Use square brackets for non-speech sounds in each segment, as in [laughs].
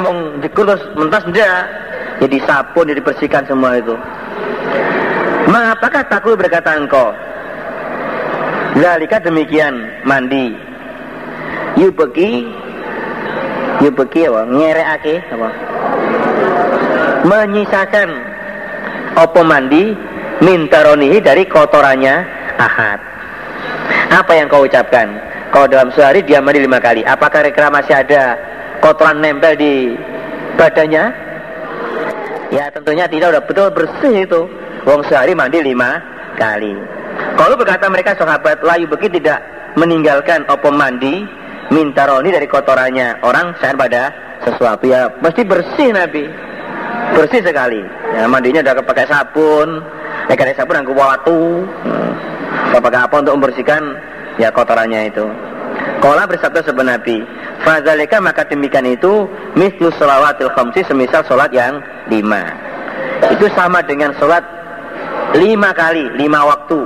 mau jekur terus mentas enggak. Jadi sabun, jadi bersihkan semua itu. Ma apakah takut berkata engkau? Zalika demikian mandi. Yubeki Yubeki apa? Ngereake apa? Menyisakan opo mandi mintaronihi dari kotorannya ahad. Apa yang kau ucapkan? Kalau dalam sehari dia mandi lima kali. Apakah masih ada kotoran nempel di badannya? Ya tentunya tidak, udah betul bersih itu. Wong sehari mandi lima kali. Kalau berkata mereka sahabat layu begitu tidak meninggalkan opo mandi mintaroni dari kotorannya orang saya pada sesuatu ya mesti bersih Nabi bersih sekali ya mandinya udah pakai sabun ya sabun dan waktu hmm. pakai apa untuk membersihkan ya kotorannya itu Kala bersabda sebenarnya Nabi Fazalika maka demikian itu Mislu sholawatil khamsi semisal sholat yang lima Itu sama dengan sholat lima kali, lima waktu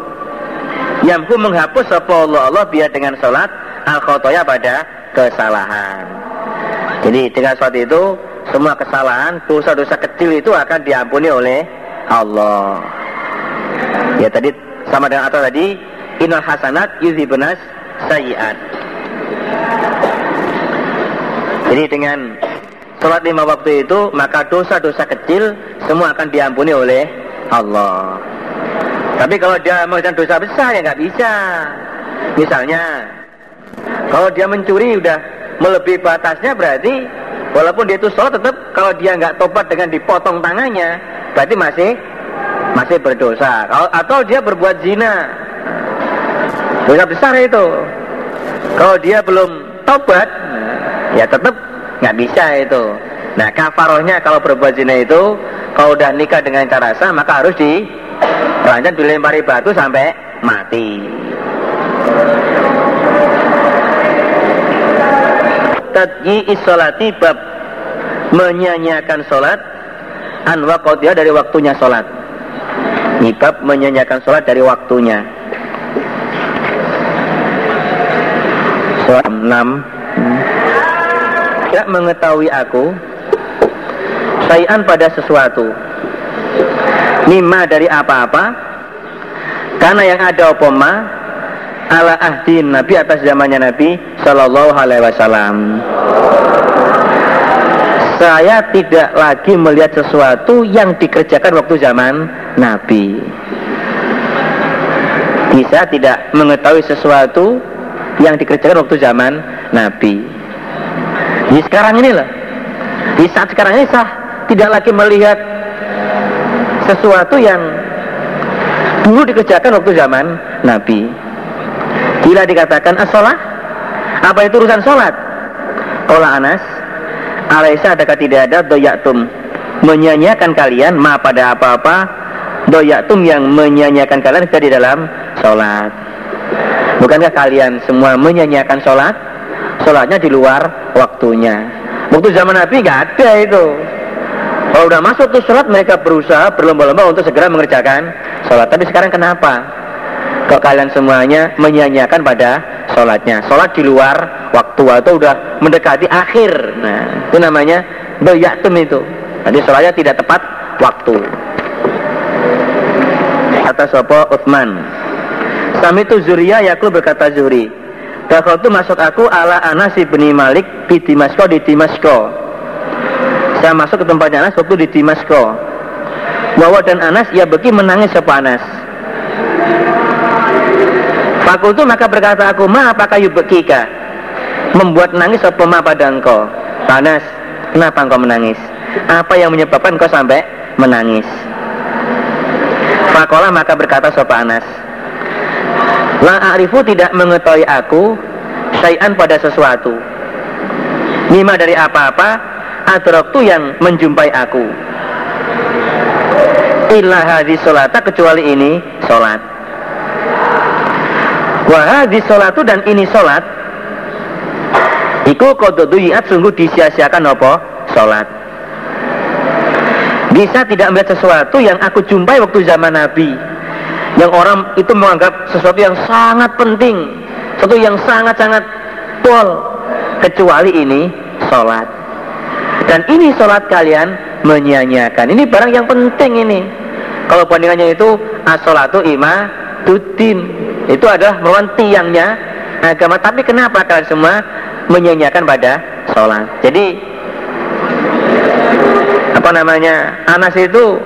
Yamku menghapus apa Allah Allah biar dengan sholat al khotoya pada kesalahan. Jadi dengan sholat itu semua kesalahan, dosa-dosa kecil itu akan diampuni oleh Allah. Ya tadi sama dengan atau tadi inal hasanat benas sayiat. Jadi dengan sholat lima waktu itu maka dosa-dosa kecil semua akan diampuni oleh Allah. Tapi kalau dia mengerjakan dosa besar ya nggak bisa. Misalnya, kalau dia mencuri udah melebihi batasnya berarti walaupun dia itu sholat tetap kalau dia nggak tobat dengan dipotong tangannya berarti masih masih berdosa. Kalau, atau dia berbuat zina, dosa besar itu. Kalau dia belum tobat, ya tetap nggak bisa itu. Nah kafarohnya kalau berbuat zina itu kalau udah nikah dengan cara sah maka harus di Rancang dilempari batu sampai mati. Tadji isolati bab menyanyiakan solat an waqtiha dari waktunya solat. Bab menyanyiakan solat dari waktunya. Solat 6 Tidak mengetahui aku Sayan pada sesuatu. Mima dari apa-apa Karena yang ada opoma Ala ahdin Nabi atas zamannya Nabi Sallallahu alaihi wasallam. Saya tidak lagi melihat sesuatu Yang dikerjakan waktu zaman Nabi. Bisa tidak mengetahui sesuatu Yang dikerjakan waktu zaman Nabi Di sekarang ini loh Di saat sekarang ini sah Tidak lagi melihat sesuatu yang dulu dikerjakan waktu zaman Nabi. Bila dikatakan as-sholat, apa itu urusan sholat? Olah Anas, Alaisa adakah tidak ada doyatum menyanyiakan kalian ma pada apa-apa doyatum yang menyanyiakan kalian di dalam sholat. Bukankah kalian semua menyanyiakan sholat? Sholatnya di luar waktunya. Waktu zaman Nabi nggak ada itu. Kalau udah masuk tuh sholat mereka berusaha berlomba-lomba untuk segera mengerjakan sholat. Tapi sekarang kenapa? Kok kalian semuanya menyanyiakan pada sholatnya? Sholat di luar waktu atau udah mendekati akhir. Nah itu namanya doyatum itu. Jadi sholatnya tidak tepat waktu. Kata sopo Uthman. Sami itu Zuria Yakul berkata Zuri. Dakal itu masuk aku ala Anas bin Malik di Dimasko di Dimasko saya masuk ke tempatnya Anas waktu di Dimasko. Bahwa dan Anas ia bagi menangis siapa Anas. Fakultu maka berkata aku, ma apakah yubekika? Membuat nangis apa ma pada engkau? Anas, kenapa engkau menangis? Apa yang menyebabkan engkau sampai menangis? Fakola maka berkata sopa Anas. La a'rifu tidak mengetahui aku syai'an pada sesuatu. Nima dari apa-apa adraktu yang menjumpai aku. Illa hadis solata kecuali ini solat. Wa hadis solatu dan ini solat. Iku kododuyat sungguh disia-siakan apa? Solat. Bisa tidak melihat sesuatu yang aku jumpai waktu zaman Nabi yang orang itu menganggap sesuatu yang sangat penting sesuatu yang sangat-sangat pol kecuali ini sholat. Dan ini sholat kalian menyia-nyiakan. Ini barang yang penting ini. Kalau bandingannya itu as-sholatu ima tutin itu adalah merupakan tiangnya agama. Tapi kenapa kalian semua menyia-nyiakan pada sholat? Jadi apa namanya Anas itu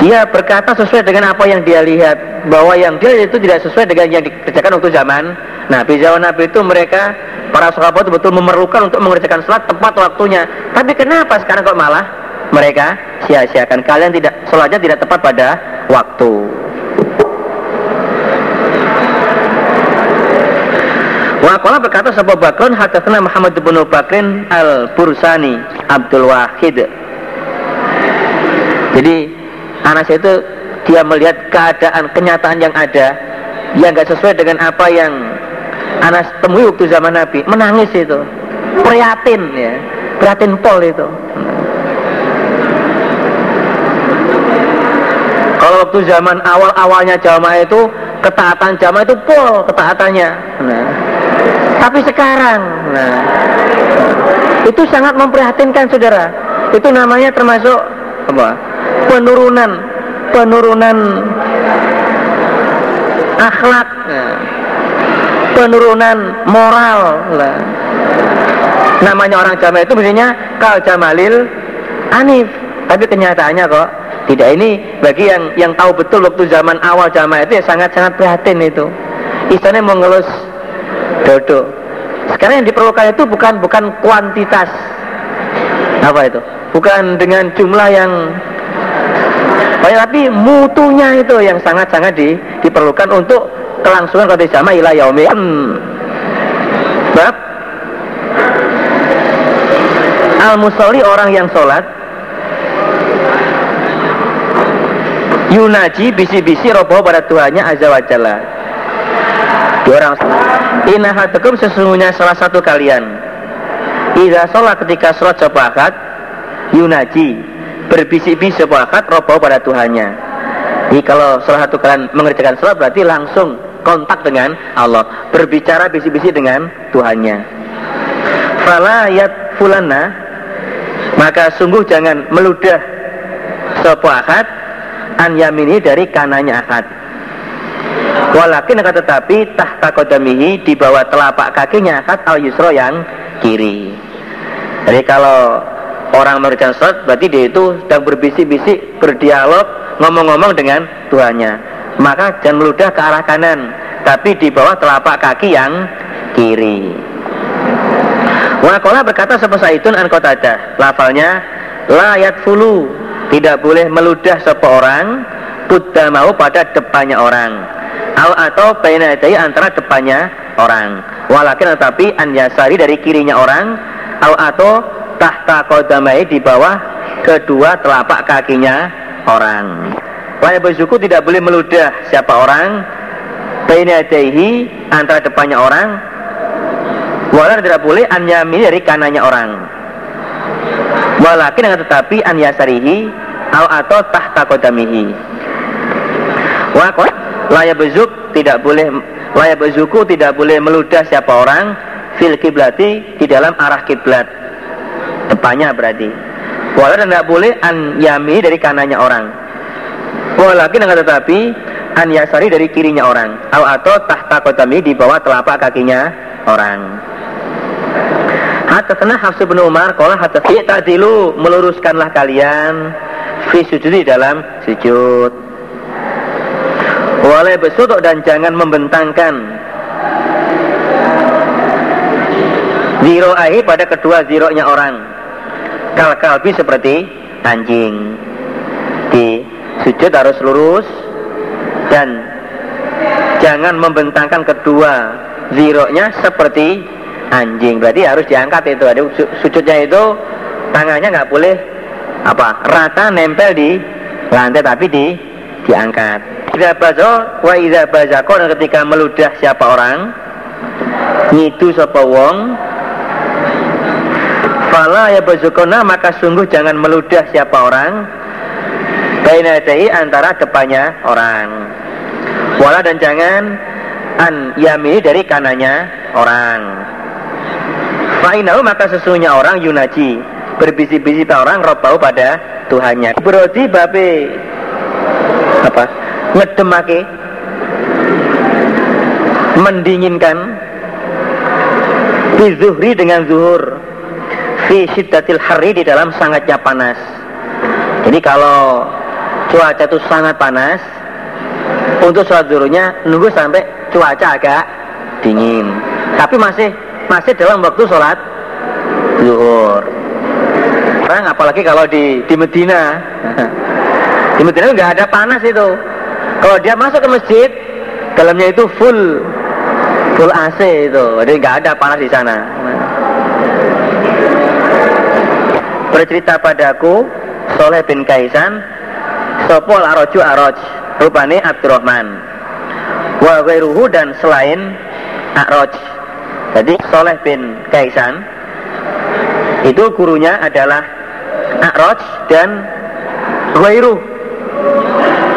dia berkata sesuai dengan apa yang dia lihat bahwa yang dia itu tidak sesuai dengan yang dikerjakan waktu zaman. Nabi zaman Nabi itu mereka para sahabat itu betul memerlukan untuk mengerjakan sholat tepat waktunya. Tapi kenapa sekarang kok malah mereka sia-siakan? Kalian tidak sholatnya tidak tepat pada waktu. Wakola berkata sebuah bakron hadatsana Muhammad bin Bakrin al-Bursani Abdul Wahid. Jadi Anas itu dia melihat keadaan kenyataan yang ada yang gak sesuai dengan apa yang Anas temui waktu zaman Nabi. Menangis itu. Prihatin ya. Prihatin pol itu. Kalau waktu zaman awal-awalnya jamaah itu ketaatan jamaah itu pol ketaatannya. Nah, tapi sekarang nah, itu sangat memprihatinkan saudara. Itu namanya termasuk apa penurunan penurunan akhlak penurunan moral lah. Namanya orang jamaah itu misalnya kal jamalil anif tapi kenyataannya kok tidak. Ini bagi yang yang tahu betul waktu zaman awal jamaah itu ya sangat-sangat prihatin itu. Istilahnya mau ngelus dodo sekarang yang diperlukan itu bukan bukan kuantitas. Apa itu? Bukan dengan jumlah yang tapi mutunya itu yang sangat-sangat di, diperlukan untuk kelangsungan kalau jamaah ila yaumil. Bab. Al musolli orang yang sholat yunaji bisi-bisi roboh pada Tuhannya azza wa jalla. Dua orang inahatukum sesungguhnya salah satu kalian. Iza sholat ketika sholat sepakat yunaji berbisik-bisik sepakat roboh pada Tuhannya. Jadi kalau salah satu kalian mengerjakan sholat berarti langsung kontak dengan Allah. Berbicara bisik-bisik dengan Tuhannya. Fala yat fulana. Maka sungguh jangan meludah sebuah akad an yamini dari kanannya akad. Walakin akan tetapi tahta kodamihi di bawah telapak kakinya akad al yusro yang kiri. Jadi kalau orang mengerjakan sholat berarti dia itu sedang berbisik-bisik berdialog ngomong-ngomong dengan Tuhannya maka jangan meludah ke arah kanan tapi di bawah telapak kaki yang kiri. Wakola berkata seperti itu an kotada lafalnya layat fulu tidak boleh meludah seseorang buddha mau pada depannya orang. Al atau bainadai antara depannya orang. Walakin tetapi an yasari dari kirinya orang Al atau tahta kodamai di bawah kedua telapak kakinya orang. Layak bersyukur tidak boleh meludah siapa orang. Bainadaihi antara depannya orang. Walau tidak boleh anyami dari kanannya orang. Walakin dengan tetapi an yasarihi Al atau tahta kodamihi Wakot layak bezuk tidak boleh layak bezuku tidak boleh meludah siapa orang. Fil kiblati di dalam arah kiblat depannya berarti walau tidak boleh an yami dari kanannya orang Walakin dengan tetapi an yasari dari kirinya orang atau atau tahta kotami di bawah telapak kakinya orang. Hatta sana Hafsu bin Umar Kala hatta tadilu meluruskanlah kalian fi sujud di dalam sujud. Walai besuduk dan jangan membentangkan Ziro ahi pada kedua ziroknya orang kalbi seperti anjing. Di sujud harus lurus. Dan jangan membentangkan kedua ziroknya seperti anjing. Berarti harus diangkat itu. Ada sujudnya itu tangannya nggak boleh apa rata nempel di lantai tapi di diangkat. Tidak bazo wa idza bazako ketika meludah siapa orang ngidu sapa wong fala ya bazukona maka sungguh jangan meludah siapa orang. Bainadai antara depannya orang. Wala dan jangan an yami dari kanannya orang. Fa'inahu maka sesungguhnya orang yunaji. Berbisi-bisi orang robbau pada Tuhannya. Berarti babe apa? Ngedemake. Mendinginkan. Fi zuhri dengan zuhur fi syiddatil hari di dalam sangatnya panas. Jadi kalau cuaca itu sangat panas untuk sholat zuhurnya nunggu sampai cuaca agak dingin. Tapi masih masih dalam waktu sholat zuhur. Orang apalagi kalau di di Medina. [laughs] Di Medina nggak ada panas itu. Kalau dia masuk ke masjid dalamnya itu full full AC itu. Jadi nggak ada panas di sana bercerita padaku Soleh bin Kaisan Sopol Aroju Aroj? Rupane Abdurrahman. Wa dan selain Aroj. Jadi Soleh bin Kaisan Itu gurunya adalah Aroj dan Ghairuh.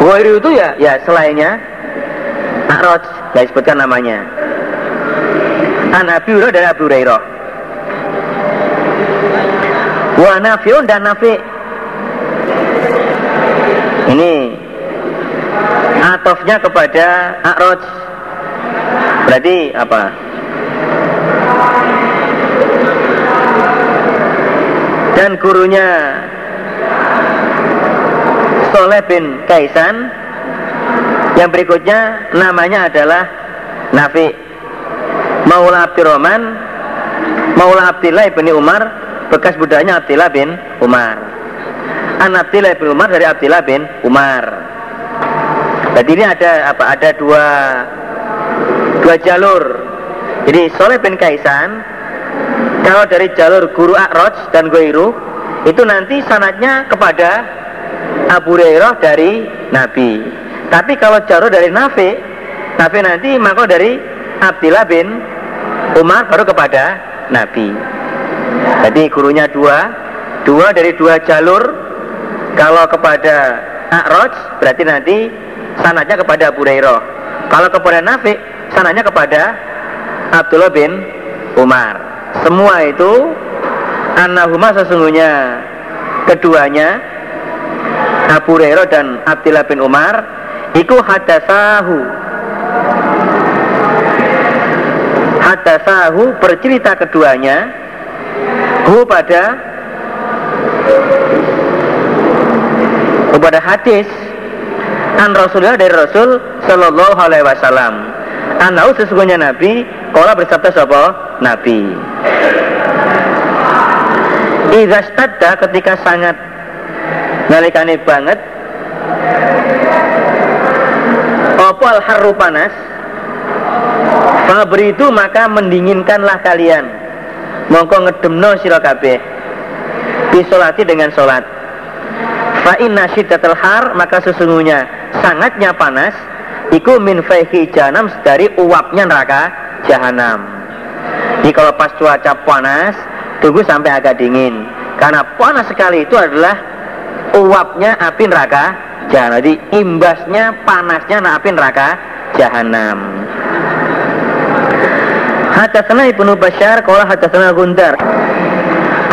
Ghairuh itu ya ya selainnya Aroj. Saya sebutkan namanya. An Abi dan Abu Hurairah Wa nafiun dan nafi. Ini atofnya kepada A'raj. Berarti apa? Dan gurunya Soleh bin Kaisan yang berikutnya namanya adalah Nafi Maula Abdurrahman Maula Abdillah bin Umar bekas budaknya Abdillah bin Umar. An Abdillah bin Umar dari Abdillah bin Umar. Jadi ini ada apa? Ada dua dua jalur. Jadi Soleh bin Kaisan kalau dari jalur guru Akroj dan Goiru itu nanti sanatnya kepada Abu Hurairah dari Nabi. Tapi kalau jalur dari Nafi, Nafi nanti maka dari Abdillah bin Umar baru kepada Nabi. Jadi gurunya dua, dua dari dua jalur. Kalau kepada A'raj berarti nanti sanatnya kepada Abu. Kalau kepada Nafi sanatnya kepada Abdullah bin Umar. Semua itu annahuma sesungguhnya keduanya Abu Hurairah dan Abdullah bin Umar iku hadasahu hadasahu bercerita keduanya hu pada kepada hadis an Rasulullah dari Rasul Shallallahu Alaihi Wasallam. Anau sesungguhnya Nabi kola bersabda sapa? Nabi. Izastadda ketika sangat nalikane banget Apa al haru panas? Fabri itu maka mendinginkanlah kalian mongko ngedemno sira kabeh. Bisolati dengan solat fa inna syiddatal har maka sesungguhnya sangatnya panas iku min faihi janam dari uapnya neraka jahanam jadi kalau pas cuaca panas tunggu sampai agak dingin. Karena panas sekali itu adalah uapnya api neraka jahanam jadi imbasnya panasnya api neraka jahanam Hadatsana Ibnu Bashar qala hadatsana Gundar.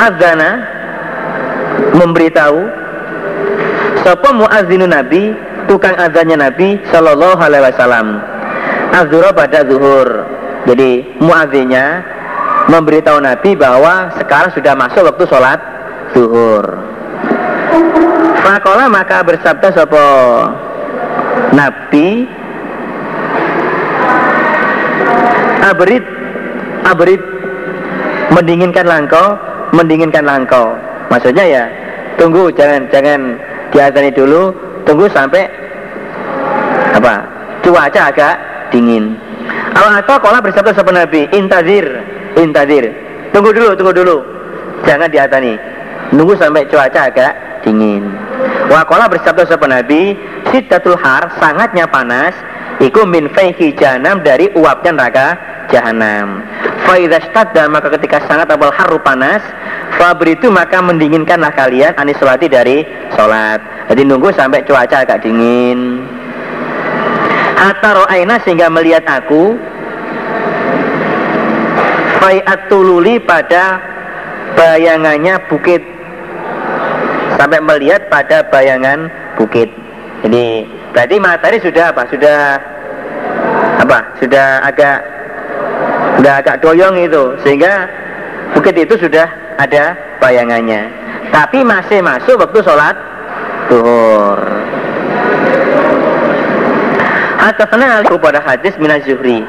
Azana memberitahu sapa muazzinun Nabi, tukang azannya Nabi sallallahu alaihi wasallam. Azhura pada zuhur. Jadi muazzinnya memberitahu Nabi bahwa sekarang sudah masuk waktu sholat zuhur. Fakola maka bersabda sapa Nabi Abrid abrid mendinginkan langkau mendinginkan langkau. Maksudnya ya tunggu jangan jangan diazani dulu tunggu sampai apa cuaca agak dingin. Allah atau kalau bersabda sama Nabi intazir intazir tunggu dulu tunggu dulu. Jangan diazani. Nunggu sampai cuaca agak dingin. Wakola bersabda sama Nabi Siddatul har sangatnya panas Iku min faihi janam dari uapnya neraka jahanam. Dan maka ketika sangat abal haru panas, itu maka mendinginkanlah kalian anis sholati dari sholat. Jadi nunggu sampai cuaca agak dingin. Hatta ro'aina sehingga melihat aku Fai'at tululi pada bayangannya bukit sampai melihat pada bayangan bukit. Ini berarti matahari sudah apa? Sudah apa? Sudah agak sudah agak doyong itu sehingga bukit itu sudah ada bayangannya. Tapi masih masuk waktu sholat duhur. Hadatsana Ali pada hadis minaz Zuhri.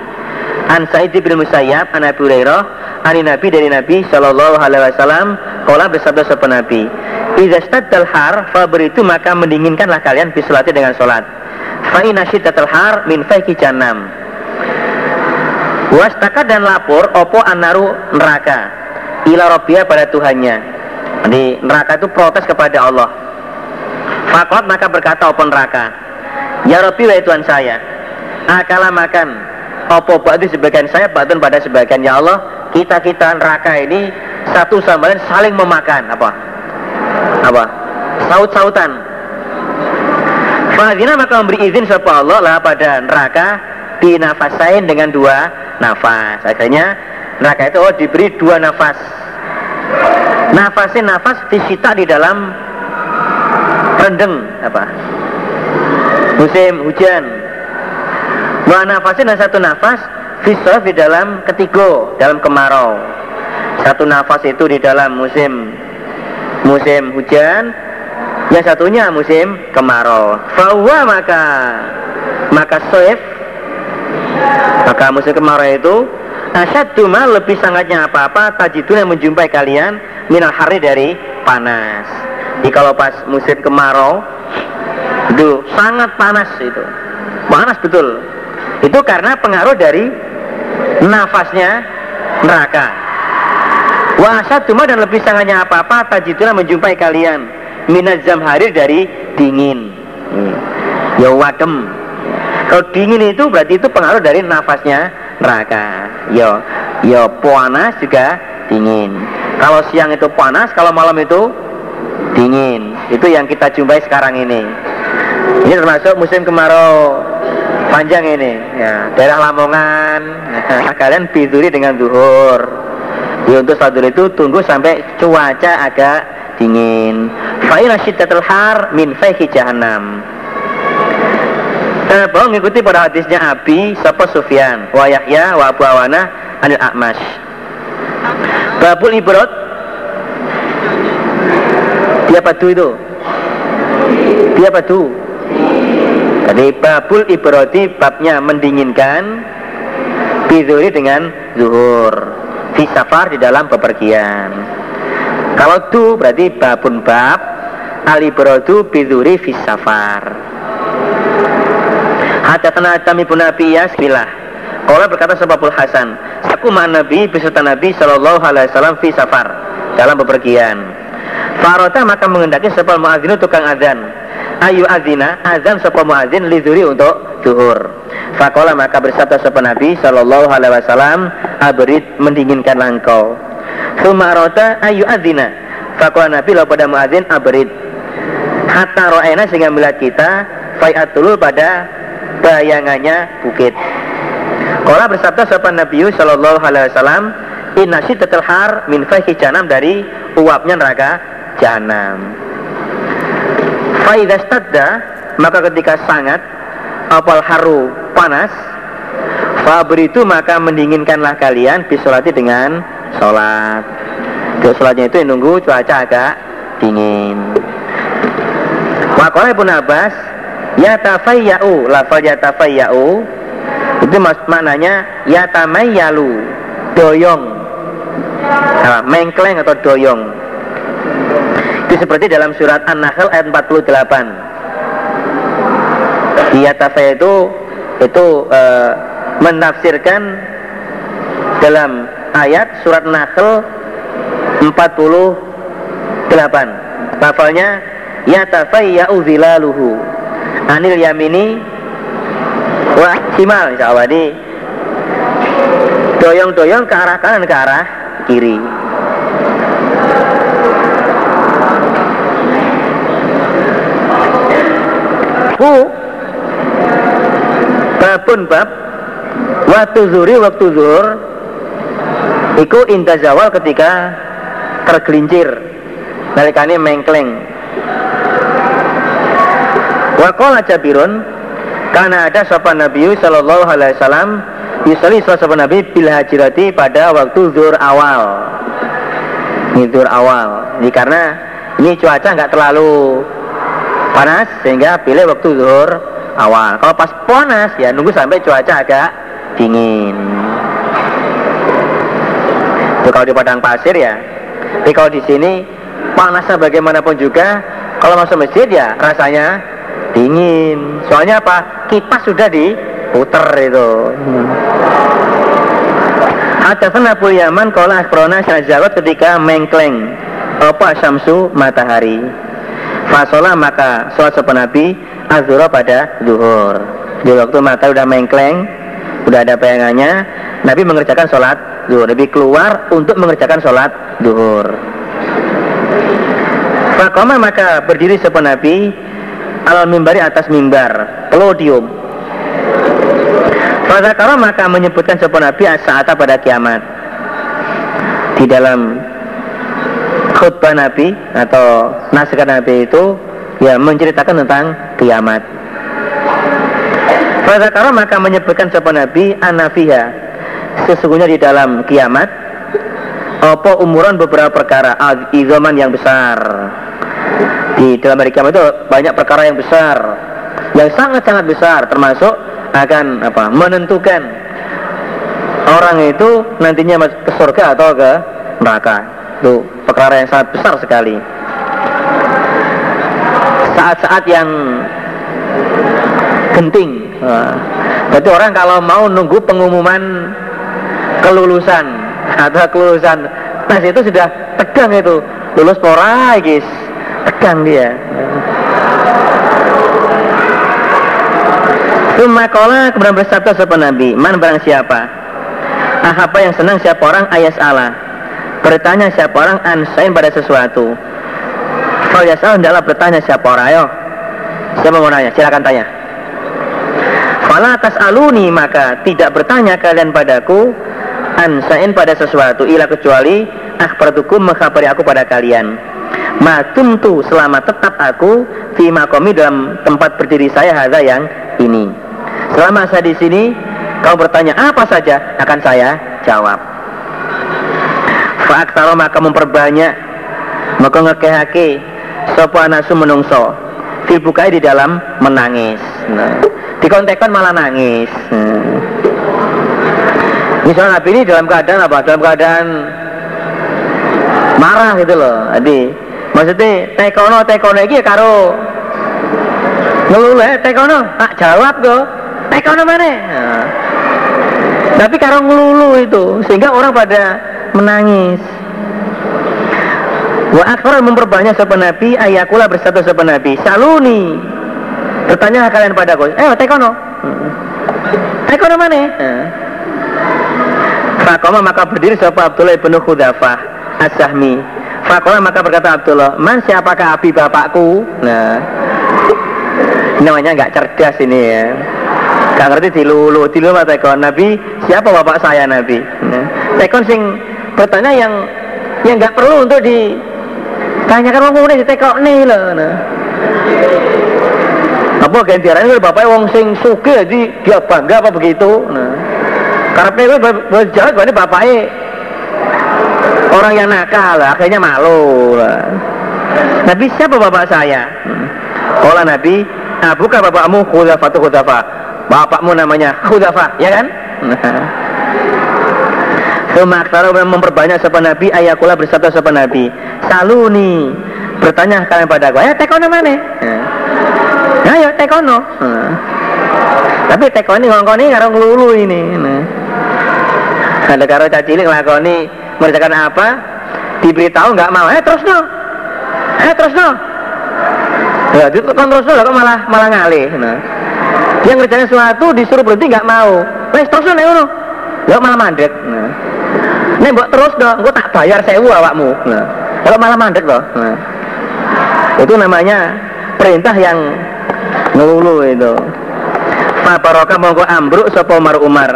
An Sa'id bin Musayyab an Abu Hurairah an Nabi dari Nabi sallallahu alaihi wasallam qala bersabda sapa Nabi Idza staddal har fa beritu maka mendinginkanlah kalian bisolati dengan salat. Fa inna syiddatal har min fayki jannam. Wastaka dan lapor opo anaru neraka ila robbia pada Tuhannya. Jadi neraka itu protes kepada Allah. Fakot maka berkata opo neraka, Ya Rabbi wahai Tuhan saya Akala makan Opo ba'du sebagian saya Ba'dun pada sebagian Ya Allah Kita-kita neraka ini Satu sama lain saling memakan Apa? Apa? Saut-sautan Fadina maka memberi izin Sapa Allah lah pada neraka Dinafasain dengan dua nafas. Akhirnya neraka itu oh, diberi dua nafas. Nafasin nafas visita di dalam rendeng apa? Musim hujan. Dua nafasin dan satu nafas Fisof di dalam ketigo dalam kemarau. Satu nafas itu di dalam musim musim hujan yang satunya musim kemarau. Fawa maka maka soif maka musim kemarau itu Asyaduma lebih sangatnya apa-apa tajidun yang menjumpai kalian minal hari dari panas. Jadi kalau pas musim kemarau itu sangat panas itu. Panas betul. Itu karena pengaruh dari nafasnya neraka. Wasat cuma dan lebih sangatnya apa-apa tajitulah menjumpai kalian minazam hari dari dingin. Hmm. ya wadem kalau dingin itu berarti itu pengaruh dari nafasnya neraka ya ya panas juga dingin kalau siang itu panas kalau malam itu dingin itu yang kita jumpai sekarang ini ini termasuk musim kemarau panjang ini, ya daerah Lamongan. Nah, [laughs] kalian biduri dengan zuhur. Ya, untuk sadur itu tunggu sampai cuaca agak dingin. Fa'ila syiddatul har min faihi jahannam. Kenapa mengikuti pada hadisnya Abi Sapa Sufyan wa Yahya wa Abu Awana anil A'mash. Babul Ibrod Dia padu itu Dia padu jadi babul ibrodi babnya mendinginkan biduri dengan zuhur fisafar di dalam bepergian. Kalau tu berarti babun bab al ibrodu biduri fisafar. Hadatana Tami pun Nabi Yasbilah Kalau berkata sebabul Hasan Aku ma Nabi beserta Nabi Sallallahu alaihi wasallam fi safar Dalam bepergian. Farota maka mengendaki sebab muadzinu tukang adzan. Ayu azina azan sapa muazin liduri untuk zuhur fakola maka bersabda sapa nabi sallallahu alaihi wasallam abrid mendinginkan langkau summa rota ayu azina fakola nabi lalu pada muazin abrid. Hatta ro'ena sehingga melihat kita fai'atul pada bayangannya bukit. Kola bersabda sapa Nabi Sallallahu Alaihi Wasallam Inna syiddatul har min fahi janam dari uapnya neraka janam Faidastadda maka ketika sangat apal haru panas itu maka mendinginkanlah kalian bisolati dengan sholat Ke sholatnya itu nunggu cuaca agak dingin. Wakola Ibn Abbas Yatafayya'u Lafal yatafayya'u Itu maknanya Yatamayyalu Doyong nah, Mengkleng atau doyong itu seperti dalam surat An-Nahl ayat 48. Di atasnya itu itu e, menafsirkan dalam ayat surat Nahl 48. Lafalnya yatafayya'u zilaluhu anil yamini wa simal insyaallah. Ini doyong-doyong ke arah kanan ke arah kiri. Babu babun bab waktu zuri waktu zuhur iku intazawal ketika tergelincir. Nalikane mengkleng Wakola Jabirun karena ada sopan Nabi Sallallahu Alaihi Wasallam Yusali sopan Nabi bil hajirati pada waktu zuhur awal. Ini zuhur awal. Ini karena ini cuaca nggak terlalu panas Sehingga pilih waktu zuhur awal. Kalau pas panas ya nunggu sampai cuaca agak dingin. Itu kalau di padang pasir ya. Tapi kalau di sini panasnya bagaimanapun juga Kalau masuk masjid ya rasanya dingin. Soalnya apa? Kipas sudah diputer itu. Hadasan Abu Yaman kalau akrona syajawat ketika mengkleng? Apa syamsu matahari? Fasolah maka sholat sopan Nabi azura pada zuhur. Di waktu mata udah mengkleng udah ada bayangannya Nabi mengerjakan sholat zuhur. Nabi keluar untuk mengerjakan sholat zuhur. Fakoma maka berdiri sopan Nabi alal mimbari atas mimbar podium Fazakara maka menyebutkan sebuah Nabi saat pada kiamat. Di dalam khutbah Nabi atau nasihat Nabi itu ya menceritakan tentang kiamat. Fazakara maka menyebutkan sebuah Nabi anafiha sesungguhnya di dalam kiamat apa umuran beberapa perkara izaman yang besar di dalam hari kiamat itu banyak perkara yang besar yang sangat-sangat besar termasuk akan apa? Menentukan orang itu nantinya ke surga atau ke neraka. Itu perkara yang sangat besar sekali. Saat-saat yang genting. Nah, berarti orang kalau mau nunggu pengumuman kelulusan atau kelulusan. Tes itu sudah tegang itu. Lulus pora guys tegang dia. Sumakola kemudian bersabda sopan Nabi? Man barang siapa? Ah apa yang senang siapa orang? Ayas Allah. Bertanya siapa orang? Ansain pada sesuatu. Kalau yasal hendaklah bertanya siapa orang. Ayo. Siapa mau nanya? Silakan tanya. Fala atas aluni maka tidak bertanya kalian padaku Ansain pada sesuatu. Ila kecuali Akhbartukum mengkhabari aku pada kalian Matum tu selama tetap aku Fi makomi dalam tempat berdiri saya Hada yang ini Selama saya di sini Kau bertanya apa saja Akan saya jawab Fa'aktaro maka memperbanyak Maka ngekehake Sopo anasu menungso Fil bukai di dalam menangis nah, Dikontekkan malah nangis hmm. Misalnya Nabi ini dalam keadaan apa? Dalam keadaan marah gitu loh. Jadi maksudnya tekono tekono iki karo ngelule tekono. Tak jawab kok. Tekono mana? Nah. tapi karo ngelulu itu sehingga orang pada menangis. Wa akhbar memperbanyak sepen Nabi ayakula bersatu sepen Nabi. Saluni. Bertanya kalian padaku eh tekono? Tekono mana? Nah. Fakoma maka berdiri siapa Abdullah ibnu Khudafah As-Sahmi Fakola maka berkata Abdullah Man siapakah abi bapakku? Nah. Namanya nggak cerdas ini ya. Gak ngerti dilulu Dilulu apa tekon? Nabi siapa bapak saya Nabi? Nah, Tekon sing bertanya yang Yang nggak perlu untuk ditanyakan Wong ini tekon nih loh nah. Apa gantian itu bapaknya wong sing suke jadi dia bangga apa begitu? Nah. Karena gue berjalan gue ini bapaknya orang yang nakal akhirnya malu. Nabi siapa bapak saya? Olah Nabi, nah, bukan bapakmu Khudafa tuh Khudafa. Bapakmu namanya Khudafa, ya kan? [laughs] Semaksara memperbanyak sapa Nabi ayakula bersabda sapa Nabi Saluni Bertanya kalian pada gue Ya tekono mana? Nah, [laughs] ya tekono [laughs] Tapi tekono ngongkoni karo ngelulu ini nah ada karo cacilik ngelakoni mengerjakan apa diberitahu nggak mau eh terus no eh terus no ya itu kan terus no kok malah malah ngalih nah. dia ngerjain sesuatu disuruh berhenti nggak mau wes terus no no ya malah mandek nah. ini buat terus dong gue tak bayar sewu awakmu nah. kalau malah mandek loh nah. itu namanya perintah yang ngelulu itu Pak Barokah mongko ambruk sopo Umar Umar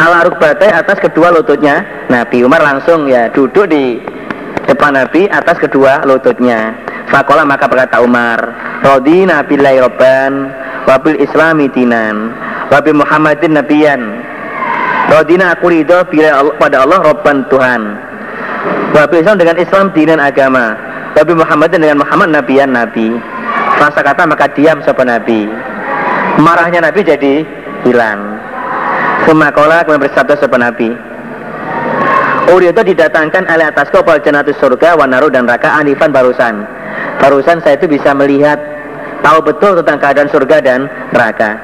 ala rukbatai atas kedua lututnya. Nabi Umar langsung ya duduk di depan Nabi atas kedua lututnya. Fakola maka berkata Umar Rodina billahi robban Wabil islami dinan Wabil muhammadin nabiyan. Rodina aku ridho bila pada Allah Robban Tuhan. Wabil Islam dengan Islam dinan agama. Wabil muhammadin dengan Muhammad nabiyan nabi. Masa kata maka diam sopan nabi. Marahnya nabi jadi hilang Semakola kemudian bersabda sopan nabi itu didatangkan oleh atas kapal jenatus surga, wanaru dan raka anifan barusan. Barusan saya itu bisa melihat tahu betul tentang keadaan surga dan neraka.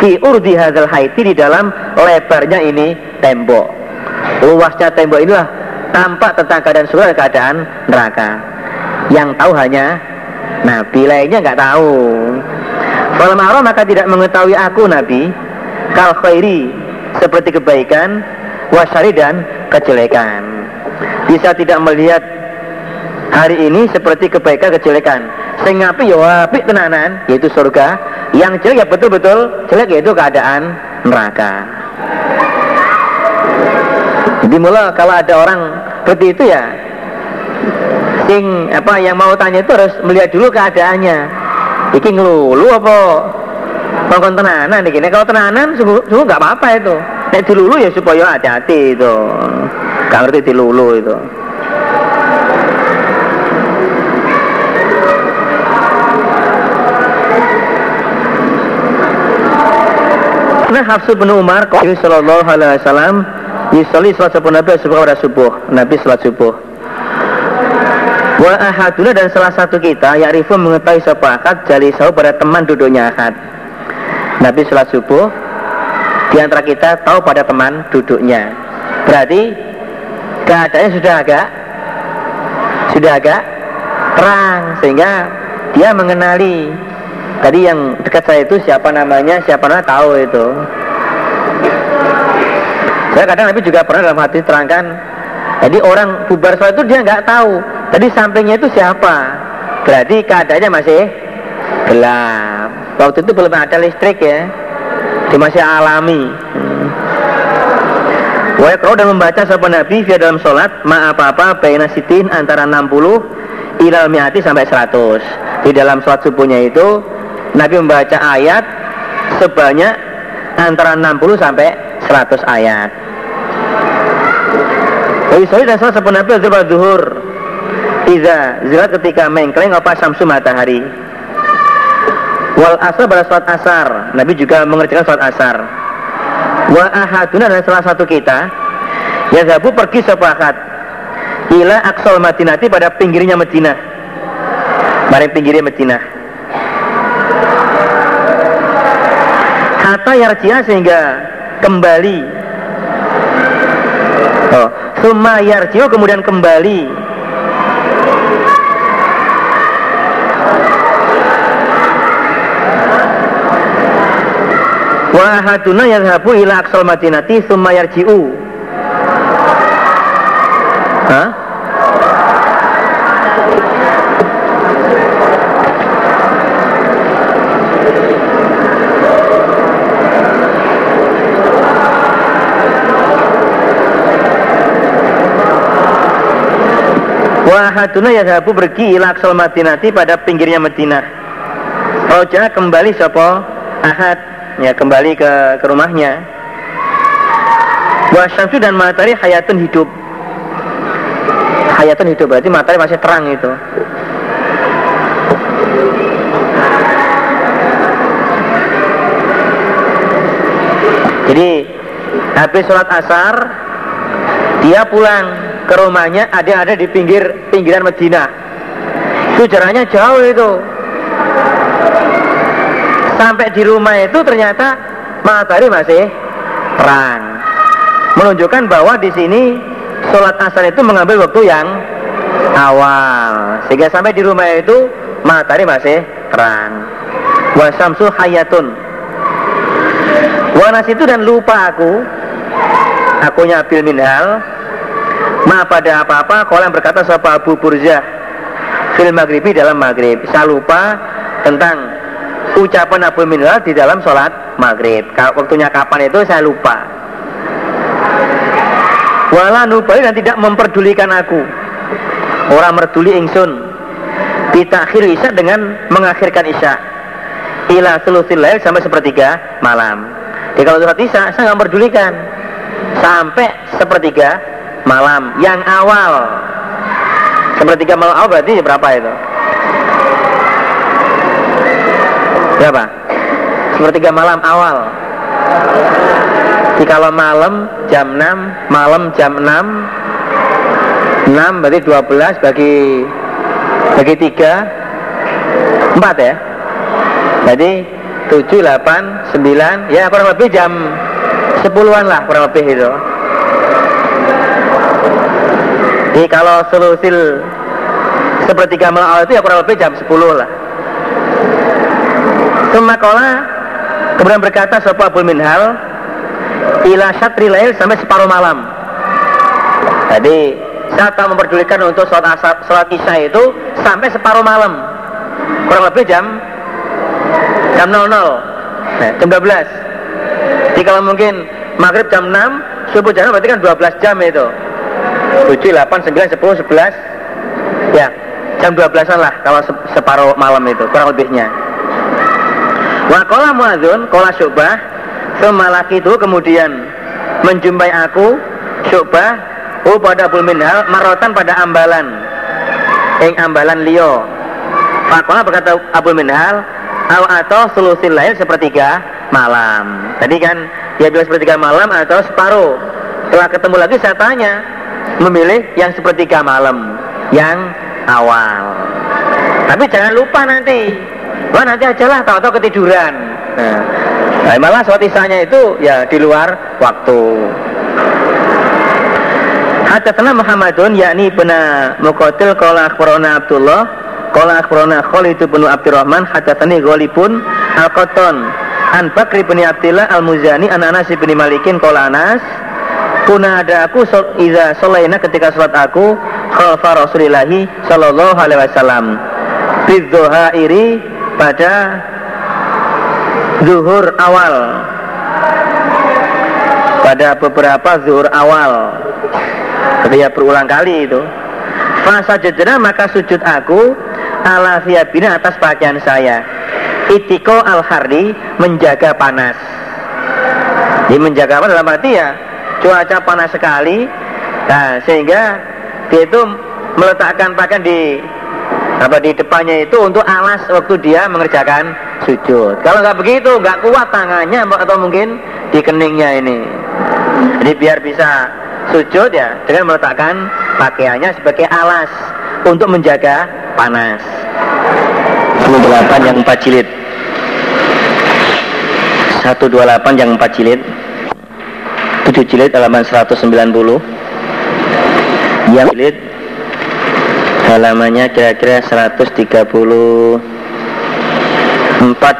Fi urdi hadzal haiti di dalam lebarnya ini tembok. Luasnya tembok inilah tampak tentang keadaan surga dan keadaan neraka. Yang tahu hanya Nabi lainnya nggak tahu. Kalau maka tidak mengetahui aku Nabi kal khairi seperti kebaikan wasari dan kejelekan. Bisa tidak melihat hari ini seperti kebaikan kejelekan. Sing api ya api tenanan yaitu surga, yang jelek ya betul-betul jelek yaitu keadaan neraka. Jadi mula kalau ada orang seperti itu ya sing apa yang mau tanya itu harus melihat dulu keadaannya. Iki ngelulu apa? Ngomong tenanan iki. Kalau tenanan sungguh sungguh nggak apa-apa itu. Nek dilulu ya supaya hati-hati itu. Gak ngerti dilulu itu. Nah Hafsu bin Umar Nabi Sallallahu Alaihi Wasallam Yusali salat subuh Nabi subuh pada subuh Nabi salat subuh Wa ahaduna dan salah satu kita Ya'rifu mengetahui sepakat Jali sahu pada teman duduknya ahad Nabi salat subuh Di antara kita tahu pada teman duduknya Berarti Keadaannya sudah agak Sudah agak Terang Sehingga dia mengenali Tadi yang dekat saya itu siapa namanya, siapa namanya tahu itu. Saya kadang Nabi juga pernah dalam hati terangkan. Jadi orang bubar sholat itu dia nggak tahu. Tadi sampingnya itu siapa. Berarti keadaannya masih gelap. Waktu itu belum ada listrik ya. Dia masih alami. Hmm. Wa dan membaca sahabat Nabi via dalam sholat ma apa-apa baina sitin antara 60 ilal miati sampai 100. Di dalam sholat subuhnya itu Nabi membaca ayat sebanyak antara 60 sampai 100 ayat. Bagi saya dan salah satu Nabi Zuhur Iza zilat ketika mengkleng apa samsu matahari Wal asar pada salat asar. Nabi juga mengerjakan salat asar. Wa ahaduna dan salah satu kita Yazhabu pergi sepakat Ila aksal madinati pada pinggirnya Madinah. Mari pinggirnya Madinah. Hatta yarjia sehingga kembali. Oh, summa yarjiu kemudian kembali Wa haduna yadhabu ila aqsal madinati summa yarji'u Hah? Wahaduna ya sahabu pergi ila aksal madinati pada pinggirnya Madinah. Roja kembali sopo ahad ya kembali ke, ke rumahnya. Wasyamsu dan matahari hayatun hidup. Hayatun hidup berarti matahari masih terang itu. Jadi habis sholat asar dia pulang ke rumahnya ada ada di pinggir pinggiran Medina itu jaraknya jauh itu sampai di rumah itu ternyata matahari masih terang. Menunjukkan bahwa di sini sholat asar itu mengambil waktu yang awal. Sehingga sampai di rumah itu matahari masih terang. Wasamsu hayatun. Wanas itu dan lupa aku. Akunya bil minhal. Ma pada apa-apa yang berkata siapa Abu Burzah Fil maghribi dalam maghrib. Saya lupa tentang ucapan Abu Minhal di dalam sholat maghrib. Waktunya kapan itu saya lupa. Wala nubai dan tidak memperdulikan aku. Orang merduli ingsun. Bitakhir isya dengan mengakhirkan isya. Ila selusil lail sampai sepertiga malam. Jadi kalau sholat isya saya nggak memperdulikan. Sampai sepertiga malam. Yang awal. Sepertiga malam awal berarti berapa itu berapa sepertiga malam awal. Jadi kalau malam jam 6 malam jam 6 6 berarti 12 bagi bagi 3 4 ya. Jadi 7, 8, 9 ya kurang lebih jam 10-an lah kurang lebih itu. Jadi kalau selusil sepertiga malam awal itu ya kurang lebih jam 10 lah. Semakola kemudian berkata Sopo Abul Minhal ila syatri lail sampai separuh malam. Jadi saya tak memperdulikan untuk sholat asar, sholat isya itu sampai separuh malam. Kurang lebih jam jam 00, nah, jam 12. Jadi kalau mungkin maghrib jam 6, subuh jam berarti kan 12 jam itu. 7, 8, 9, 10, 11. Ya, jam 12-an lah kalau separuh malam itu, kurang lebihnya. Wa kola muadzun, kola syubah, semalaki itu kemudian menjumpai aku, syubah, oh pada Abul Minhal, marotan pada ambalan, ing ambalan liyo. Fakola berkata Abul Minhal, aw atau selusin lain sepertiga malam. Tadi kan dia bilang sepertiga malam atau separuh. Setelah ketemu lagi saya tanya, memilih yang sepertiga malam, yang awal. Tapi jangan lupa nanti Wah nanti aja lah tahu-tahu ketiduran. Nah, nah malah sholat isanya itu ya di luar waktu. Hadatsana Muhammadun yakni bena Muqatil qala akhbarana Abdullah qala akhbarana Khalid bin Abdurrahman hadatsani Ghalibun Al-Qattan an Bakri bin Abdullah Al-Muzani an Anas bin Malikin qala Anas kuna ada aku iza sholaina ketika salat aku khalfa Rasulillah sallallahu alaihi wasallam iri pada zuhur awal. Pada beberapa zuhur awal. Ketika berulang kali itu. Fasa jejena maka sujud aku ala bina atas pakaian saya. Itiko al hardi menjaga panas. Ini menjaga apa dalam arti ya cuaca panas sekali. Nah sehingga dia itu meletakkan pakaian di apa di depannya itu untuk alas waktu dia mengerjakan sujud. Kalau nggak begitu, nggak kuat tangannya atau mungkin di keningnya ini. Jadi biar bisa sujud ya dengan meletakkan pakaiannya sebagai alas untuk menjaga panas. 128 yang 4 jilid. 128 yang 4 jilid. 7 jilid halaman 190. Yang jilid halamannya kira-kira 134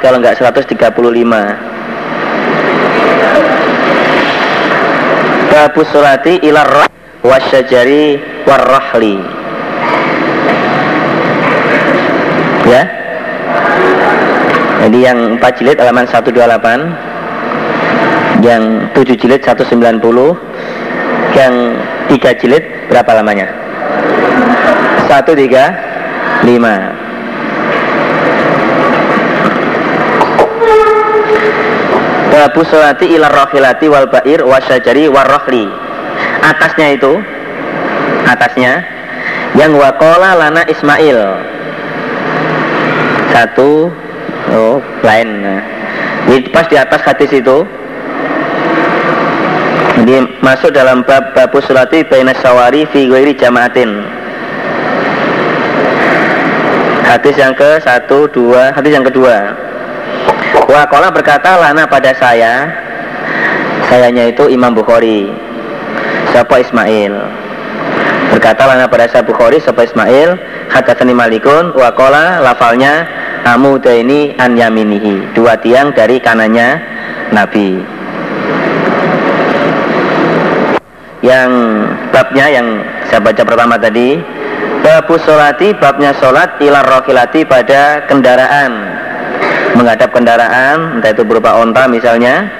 kalau enggak 135 Babu surati ilar wasyajari warrahli ya. Jadi yang 4 jilid halaman 128 yang 7 jilid 190 yang 3 jilid berapa lamanya satu tiga lima. Babu sholati ilar rohilati wal bair wasyajari warrohli Atasnya itu Atasnya Yang wakola lana Ismail. Satu Oh lain. Ini pas di atas hadis itu Jadi masuk dalam bab babu sholati Baina sawari fi jamaatin Hadis yang ke satu dua Hadis yang kedua. Wakola berkata lana pada saya Sayanya itu Imam Bukhari Siapa Ismail? Berkata lana pada saya Bukhari Siapa Ismail? Hadatsani Malikun Wakola lafalnya Amu ini an yaminihi. Dua tiang dari kanannya Nabi. Yang babnya yang saya baca pertama tadi Babu solati babnya solat ilar rokilati pada kendaraan. Menghadap kendaraan entah itu berupa onta misalnya.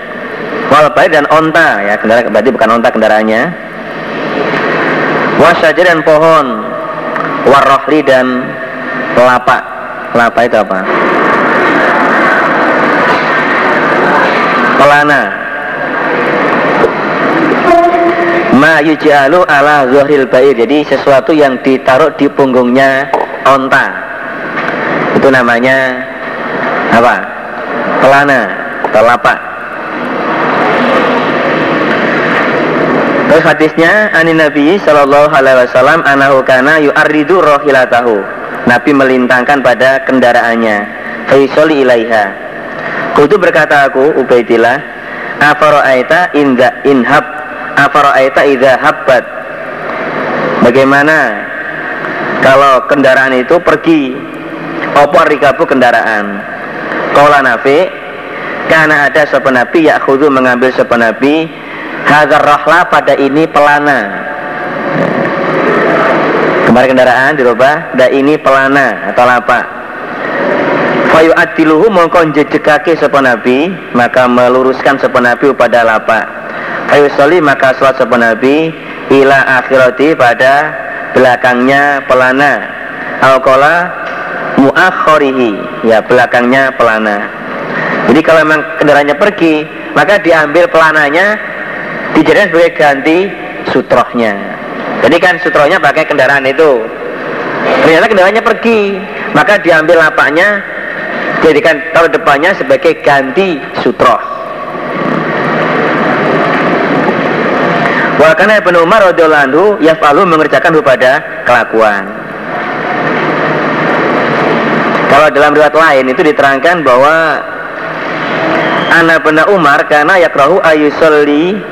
Wal dan onta ya kendaraan berarti bukan onta kendaraannya. Wasaja dan pohon. Warrohli dan lapak lapak itu apa? Pelana ma yuj'alu ala zuhril bair jadi sesuatu yang ditaruh di punggungnya onta itu namanya apa pelana atau lapak Terus hadisnya ani Nabi Shallallahu Alaihi Wasallam anahu kana yu'arridu rohilatahu. Nabi melintangkan pada kendaraannya. Faisoli ilaiha. Kutu berkata aku Ubaidillah, afaro'aita inda inhab afaro'aita idha habbat. Bagaimana kalau kendaraan itu pergi opor rikabu kendaraan. Kaulah nafi karena ada sepenapi nabi yakhudu mengambil sepenapi nabi Hazar rohla pada ini pelana Kemarin kendaraan dirubah Da ini pelana atau lapak Fayu adiluhu mongkon jejekake nabi Maka meluruskan sepan nabi pada lapak Fayu soli maka sholat sepan nabi Ila akhirati pada belakangnya pelana. Alkola muakhorihi Ya belakangnya pelana. Jadi kalau memang kendaraannya pergi Maka diambil pelananya dijadikan sebagai ganti sutrohnya. Jadi kan sutrohnya pakai kendaraan itu. Ternyata kendaraannya pergi maka diambil lapaknya jadikan taruh depannya sebagai ganti sutroh Wakana Ibn Umar radhiyallahu anhu yaf'alu mengerjakan kepada kelakuan. Kalau dalam riwayat lain itu diterangkan bahwa anak benar Umar karena yakrahu ayusolli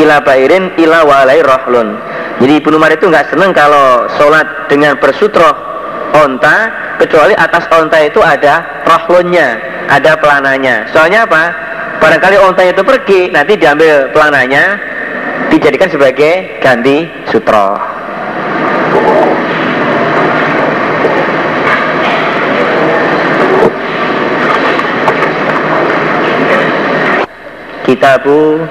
ila bairin ila walai rohlun. Jadi Ibnu Umar itu nggak seneng kalau sholat dengan bersutroh onta kecuali atas onta itu ada rohlunnya ada pelananya. Soalnya apa? Barangkali onta itu pergi nanti diambil pelananya dijadikan sebagai ganti sutroh kitabu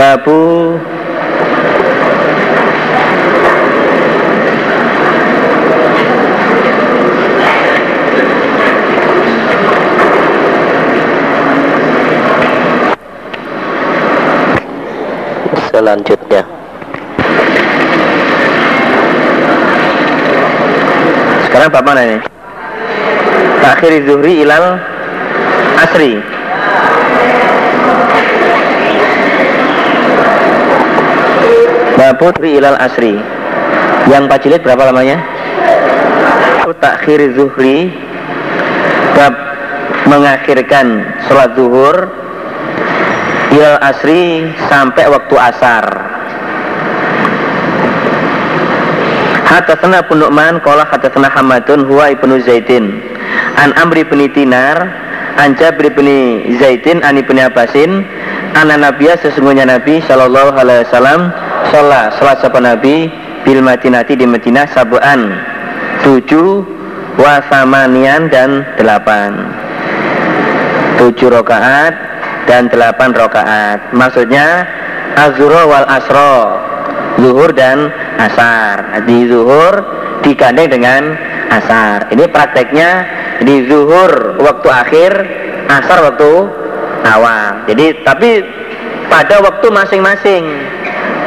babu selanjutnya sekarang bab mana ini? Takhir zuhri ilal asri. Putri ilal asri. Yang pacilit berapa lamanya? Takhir zuhri Bab mengakhirkan sholat zuhur Ilal asri sampai waktu asar. Hatasana pun Nu'man Kola hatasana Hamadun Huwa ibnu Zaidin. An Amri bin Tinar An Jabri bin Zaidin An ibnu Abbasin An Nabiya sesungguhnya Nabi Shallallahu alaihi wasallam sholat sholat sapa Nabi bil Madinati di Madinah sabuan tujuh wasamanian dan delapan. Tujuh rokaat dan delapan rokaat maksudnya azuro wal asro zuhur dan asar. Di zuhur digandeng dengan asar. Ini prakteknya di zuhur waktu akhir asar waktu awal. Jadi tapi pada waktu masing-masing.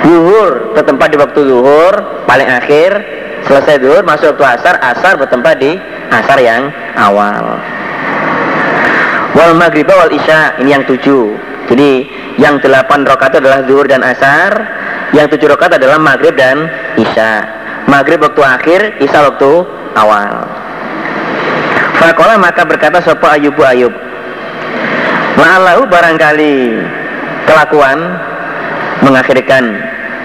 Zuhur bertempat di waktu zuhur paling akhir selesai zuhur masuk waktu asar asar bertempat di asar yang awal wal maghrib wal isya ini yang tujuh. Jadi yang delapan rakaat adalah zuhur dan asar yang tujuh rakaat adalah maghrib dan isya. Maghrib waktu akhir isya waktu awal. Fakola maka berkata sopo ayubu ayub? Ma'allahu barangkali kelakuan mengakhirkan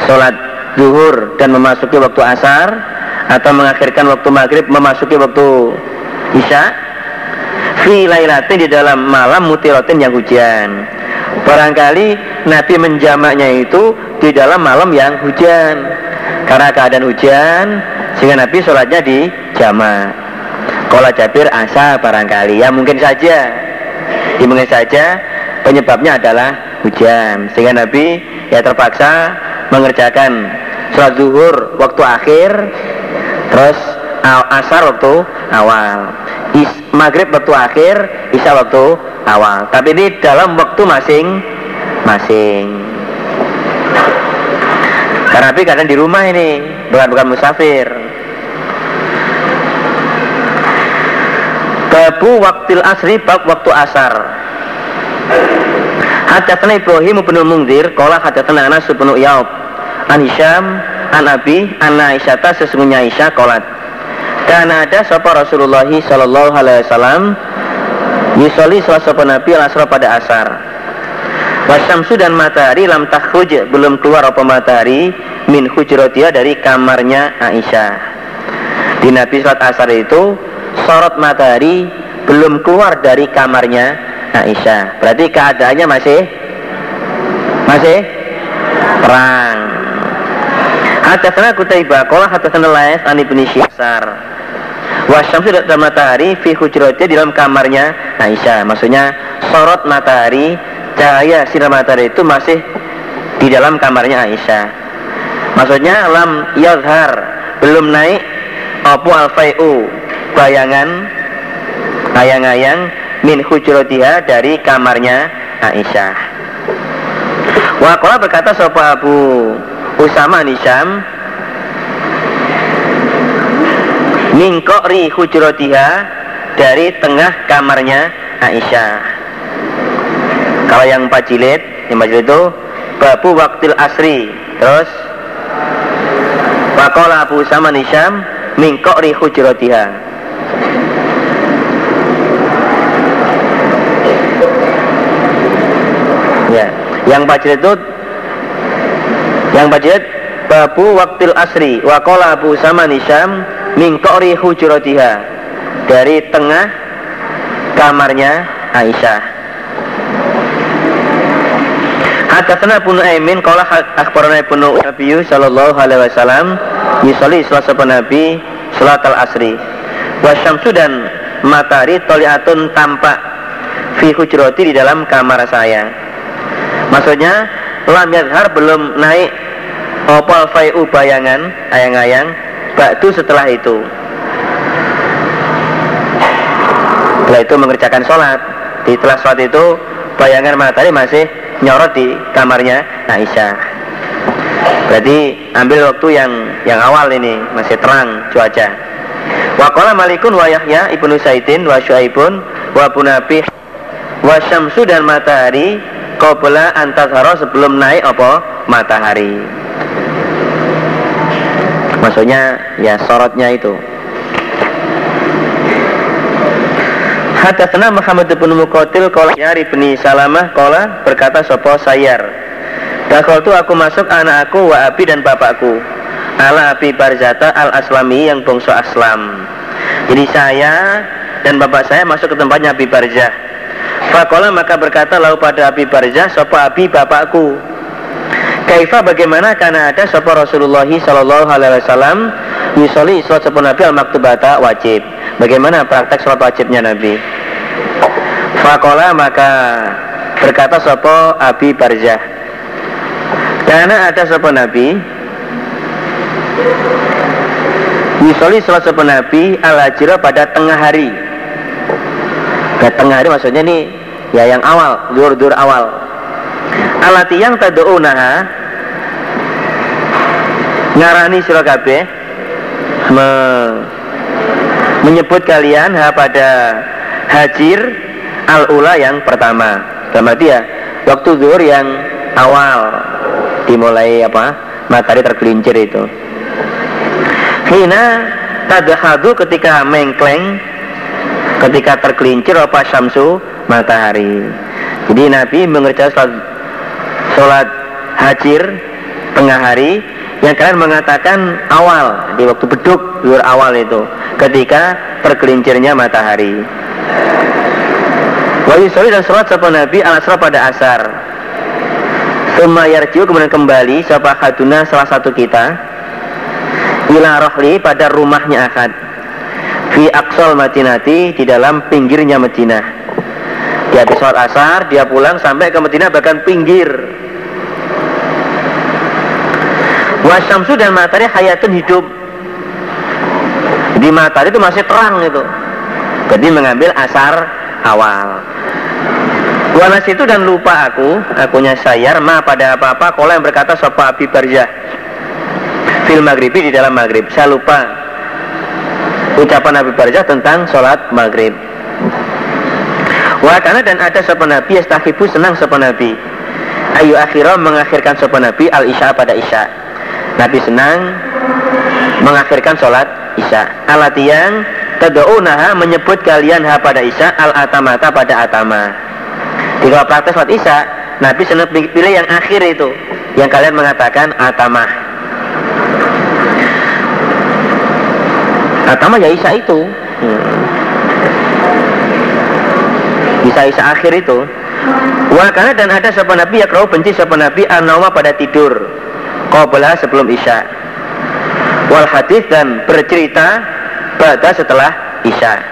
sholat zuhur dan memasuki waktu asar atau mengakhirkan waktu maghrib memasuki waktu isya fi lailatin di dalam malam mutilatin yang hujan. Barangkali Nabi menjamaknya itu di dalam malam yang hujan. Karena keadaan hujan sehingga Nabi sholatnya di jamak. Kalau Jabir asa barangkali ya mungkin saja. Ya, mungkin saja penyebabnya adalah hujan. Sehingga Nabi ya terpaksa mengerjakan sholat zuhur waktu akhir terus asar waktu awal. Is, maghrib waktu akhir isya waktu awal. Tapi ini dalam waktu masing-masing karena Nabi kadang di rumah ini bukan bukan musafir. Babu waktil asri bab waktu asar. Hadatsana Ibrahim bin Munzir qala hadatsana Anas bin Iyab an Hisham an Abi an Aisyah sesungguhnya Aisyah qalat karena ada sapa Rasulullah sallallahu alaihi wasallam Yusoli salah sapa Nabi al pada asar Wasyamsu dan matahari lam takhruj belum keluar apa matahari min hujratia dari kamarnya Aisyah. Di Nabi salat asar itu sorot matahari belum keluar dari kamarnya Aisyah. Berarti keadaannya masih masih terang. Hadatsana Kutaibah qala hadatsana Lais an Ibnu Syihsar. Wa syamsu dan matahari fi hujratnya di dalam kamarnya Aisyah. Maksudnya sorot matahari, cahaya sinar matahari itu masih di dalam kamarnya Aisyah. Maksudnya lam yazhar belum naik apa alfai'u bayangan ayang-ayang min hujrotiha dari kamarnya Aisyah. Wakola berkata sopa Abu Usama Nisham Mingkori hujrotiha dari tengah kamarnya Aisyah. Kalau yang empat jilid, yang empat jilid itu babu waktil asri. Terus Wakola Abu Usama Nisham Mingkori hujrotiha Ya, yang bajir itu yang bajir babu waktil asri wa qala Abu Sama Nisham min qari hujuratiha dari tengah kamarnya Aisyah. Hadatsana Ibnu Aimin qala akhbarana Ibnu Nabi sallallahu alaihi wasallam yusalli salat Nabi salat al-asri. Wa syamsu dan matahari toliatun tampak fi hujrati di dalam kamar saya. Maksudnya lam yazhar belum naik opal fai'u bayangan ayang-ayang baktu setelah itu. Setelah itu mengerjakan sholat. Di telah sholat itu bayangan matahari masih nyorot di kamarnya Aisyah. Berarti ambil waktu yang yang awal ini masih terang cuaca. Wakola malikun wa Yahya ibnu Saidin wa Syuaibun wa Nabi wa Syamsu dan matahari Qabla antashara sebelum naik apa? Matahari. Maksudnya ya sorotnya itu. Hadatsana Muhammad bin Muqatil qala Yari bin Salamah qala berkata sapa Sayar? Tu aku masuk anak aku wa abi dan bapakku. Ala abi Barzata al Aslami yang bangsa Aslam. Jadi saya dan bapak saya masuk ke tempatnya Abi Barzah Fakola maka berkata lalu pada Abi Barzah Sopo Abi bapakku? Kaifa bagaimana? Karena ada Sopo Rasulullah Sallallahu Alaihi Wasallam Yusoli sholat sopo Nabi al maktubata wajib. Bagaimana praktek sholat wajibnya Nabi? Fakola maka berkata Sopo Abi Barzah Karena ada Sopo Nabi Yusoli sholat sopo Nabi al pada tengah hari. Tengah hari maksudnya nih ya yang awal dur-dur awal. Alati yang tad'unaha ngarani sira me, menyebut kalian ha pada hajir al ula yang pertama. Dalam arti ya waktu zuhur yang awal dimulai apa matahari tergelincir itu. Hina tadhadu ketika mengkleng ketika tergelincir apa syamsu matahari. Jadi Nabi mengerjakan sholat, sholat hajir tengah hari yang kalian mengatakan awal di waktu beduk luar awal itu ketika tergelincirnya matahari. Wali sore dan sholat sapa Nabi al pada asar. Suma kemudian kembali Sapa haduna salah satu kita Ila rohli pada rumahnya akad. Fi aksol Madinati di dalam pinggirnya Madinah. Dia habis sholat asar, dia pulang sampai ke Madinah bahkan pinggir. Wasamsu dan matahari hayatun hidup. Di matahari itu masih terang itu. Jadi mengambil asar awal. Walas itu dan lupa aku, akunya sayar ma pada apa-apa. Kalau yang berkata sopa Abi Barzah fil maghribi di dalam maghrib. Saya lupa ucapan Nabi Barzah tentang sholat maghrib. Wa karena dan ada sopan Nabi yastahibu senang sopan Nabi. Ayu akhirah mengakhirkan sopan Nabi al isya pada isya. Nabi senang mengakhirkan sholat isya. Alat yang tadaunaha menyebut kalian ha pada isya al atamata pada atama. Jika praktek sholat isya, Nabi senang pilih yang akhir itu, yang kalian mengatakan atamah. Atamah ya isya itu. Hmm. Isya-isya akhir itu. Wa karena dan ada sebuah nabi ya kau benci sebuah nabi an pada tidur. Qabla sebelum isya. Wal hadis dan bercerita pada setelah isya.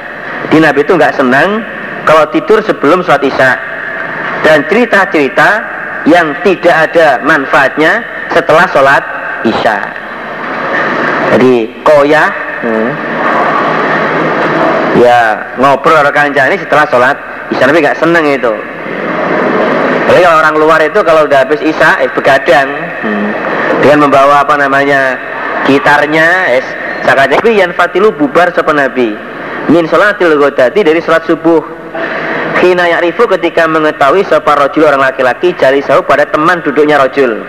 Di nabi itu nggak senang kalau tidur sebelum sholat isya. Dan cerita-cerita yang tidak ada manfaatnya setelah sholat isya. Jadi koyah hmm, ya ngobrol rekan ini setelah sholat isya Nabi nggak seneng itu. Jadi kalau orang luar itu kalau udah habis isya eh, begadang. Hmm. dengan membawa apa namanya gitarnya es sakanya yang fatilu bubar sopan Nabi. Min sholatil godati dari sholat subuh. Hina ya'rifu ketika mengetahui sopan rojul orang laki-laki jali sahu pada teman duduknya rojul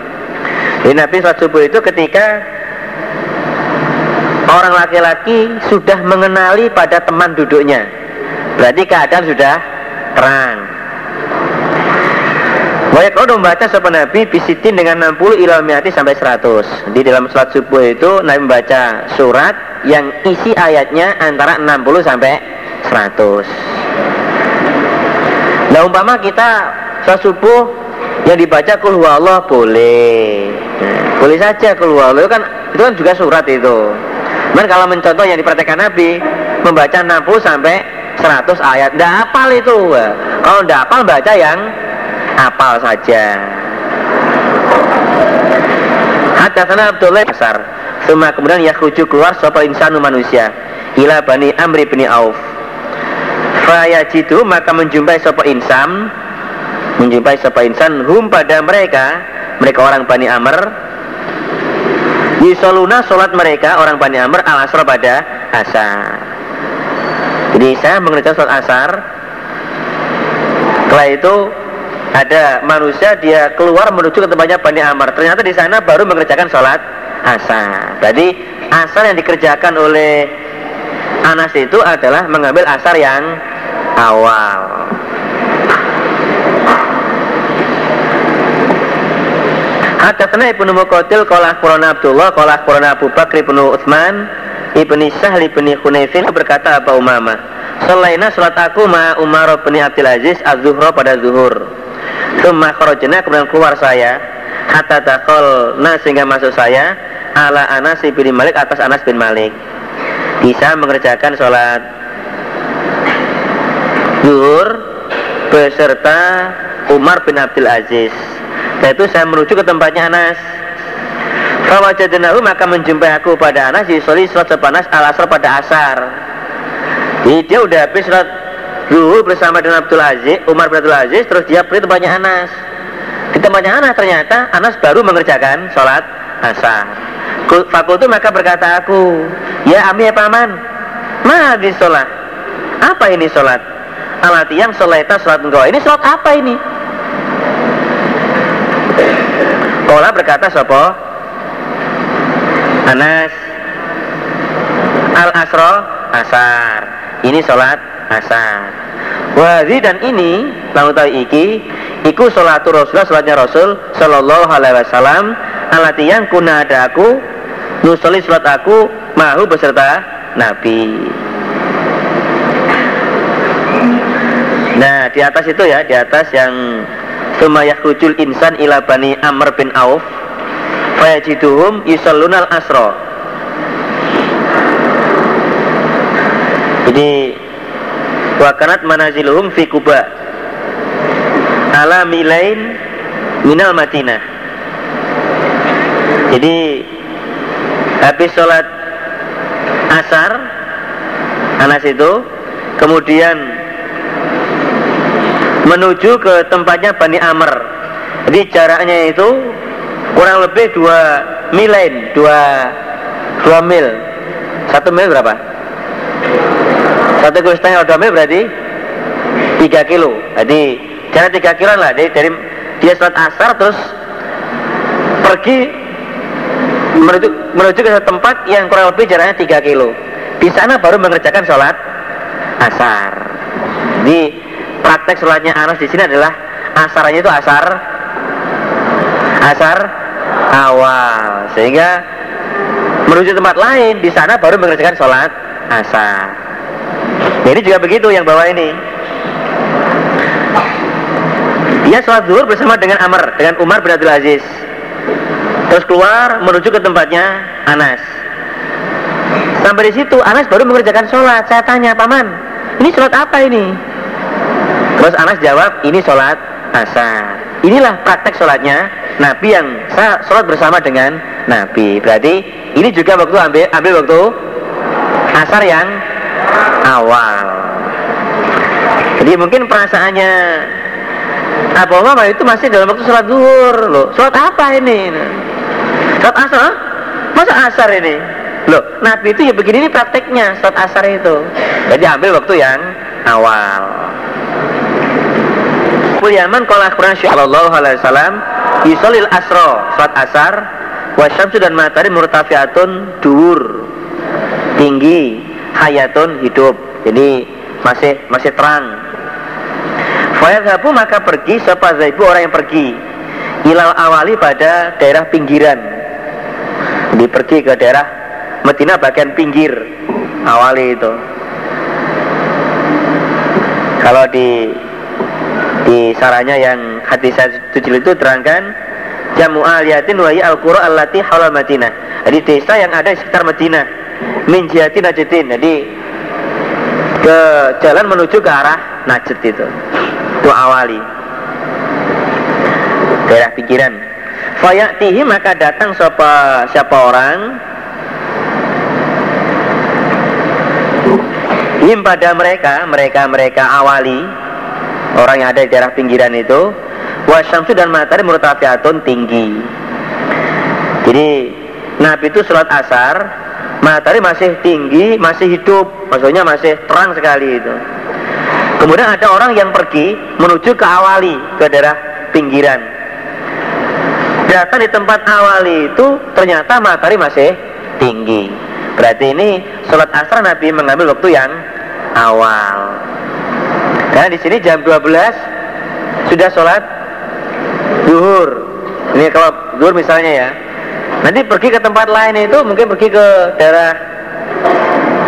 Jadi Nabi sholat subuh itu ketika orang laki-laki sudah mengenali pada teman duduknya. Berarti keadaan sudah terang Banyak kalau membaca sopan Nabi bisitin dengan 60 ilmiati sampai 100 Di dalam sholat subuh itu Nabi membaca surat yang isi ayatnya antara 60 sampai 100 Nah umpama kita sholat subuh yang dibaca kul Allah boleh. Nah, Boleh saja kul Allah itu kan, itu kan juga surat itu. Cuman kalau mencontoh yang diperhatikan Nabi Membaca 60 sampai 100 ayat. Tidak hafal itu Kalau tidak hafal baca yang hafal saja. Hadatsana Abdullah besar Semua kemudian yakhruju keluar sopal insanu manusia. Ila bani Amri bin Auf. Fayajidu maka menjumpai sopa insan. Menjumpai sopa insan Hum pada mereka. Mereka orang Bani Amr. Yusoluna sholat mereka orang Bani Amr al asr pada asar jadi saya mengerjakan sholat asar. Setelah itu ada manusia dia keluar menuju ke tempatnya Bani Amr. Ternyata di sana baru mengerjakan sholat asar. Jadi asar yang dikerjakan oleh Anas itu adalah mengambil asar yang awal. Hadatsana Ibnu Muqatil qala akhbarana Abdullah qala akhbarana Abu Bakr ibnu Utsman ibni Sahl ibni Hunayfin berkata apa Umama? Selainnya sholat aku ma Umar bin Abdul Aziz az-zuhra pada zuhur. Summa kharajna kemudian keluar saya. Hatta takol na sehingga masuk saya Ala Anas bin Malik atas Anas bin Malik. Bisa mengerjakan sholat Zuhur Beserta Umar bin Abdul Aziz. Yaitu saya menuju ke tempatnya Anas Fawajadnahu maka menjumpai aku pada Anas di soli sholat sepanas al pada asar. Jadi dia udah habis sholat zuhur bersama dengan Abdul Aziz, Umar bin Abdul Aziz, terus dia pergi tempatnya Anas. Di tempatnya Anas ternyata Anas baru mengerjakan sholat asar. Fakultu maka berkata aku, ya ami ya paman, mana di sholat? Apa ini sholat? Alat yang sholat engkau. Ini sholat apa ini? Kola berkata sopo Anas. Al Asro Asar. Ini sholat Asar. Wazi dan ini Lalu tahu iki Iku sholatul Rasulullah Sholatnya Rasul Sallallahu alaihi wasallam Alati yang kuna ada aku Nusoli sholat aku Mahu beserta Nabi. Nah di atas itu ya Di atas yang Sumayah rujul insan ila bani Amr bin Auf fayajiduhum yusallunal asro jadi wakanat manaziluhum fi kuba ala milain minal madinah. Jadi habis sholat asar Anas itu kemudian menuju ke tempatnya Bani Amr. Jadi jaraknya itu kurang lebih dua milen, dua dua mil. Satu mil berapa? Satu kilo setengah dua mil berarti tiga kilo. Jadi jarak tiga kilo lah. Jadi dari dia sholat asar terus pergi menuju, menuju ke tempat yang kurang lebih jaraknya 3 kilo. Di sana baru mengerjakan sholat asar. Di praktek sholatnya Anas di sini adalah asarnya itu asar asar awal sehingga menuju tempat lain di sana baru mengerjakan sholat asar. Jadi juga begitu yang bawah ini. Dia sholat zuhur bersama dengan Amr, dengan Umar bin Abdul Aziz. Terus keluar menuju ke tempatnya Anas. Sampai di situ Anas baru mengerjakan sholat. Saya tanya, paman, ini sholat apa ini? Terus Anas jawab, ini sholat asar. Inilah praktek sholatnya Nabi yang sholat bersama dengan Nabi. Berarti ini juga waktu ambil ambil waktu asar yang awal. Jadi mungkin perasaannya Abu Umar itu masih dalam waktu sholat zuhur loh. Sholat apa ini? Sholat asar? Masa asar ini? Loh, Nabi itu ya begini ini prakteknya sholat asar itu. Jadi ambil waktu yang awal. Kul Yaman kalau Quran Sallallahu Alaihi Wasallam Yusolil asro sholat asar Wasyamsu dan matahari murtafiatun dur tinggi hayatun hidup. Jadi masih masih terang. Fayadhabu maka pergi Sapa zaibu orang yang pergi Ilal awali pada daerah pinggiran. Jadi pergi ke daerah Medina bagian pinggir Awali itu. Kalau di Di saranya yang hadis tujuh itu terangkan Jamu aliyatin wahi al-qura allati hawla Madinah. Jadi desa yang ada di sekitar Madinah Min najdin Jadi ke jalan menuju ke arah Najd itu. Itu awali. Daerah pikiran. Fayatihi maka datang siapa siapa orang him pada mereka mereka mereka awali orang yang ada di daerah pinggiran itu wasyamsu dan matahari murtafiatun tinggi jadi Nabi itu sholat asar matahari masih tinggi masih hidup maksudnya masih terang sekali itu Kemudian ada orang yang pergi menuju ke awali, ke daerah pinggiran. Datang di tempat awali itu ternyata matahari masih tinggi. Berarti ini sholat asar Nabi mengambil waktu yang awal. Karena di sini jam 12 sudah sholat duhur. Ini kalau duhur misalnya ya. Nanti pergi ke tempat lain itu mungkin pergi ke daerah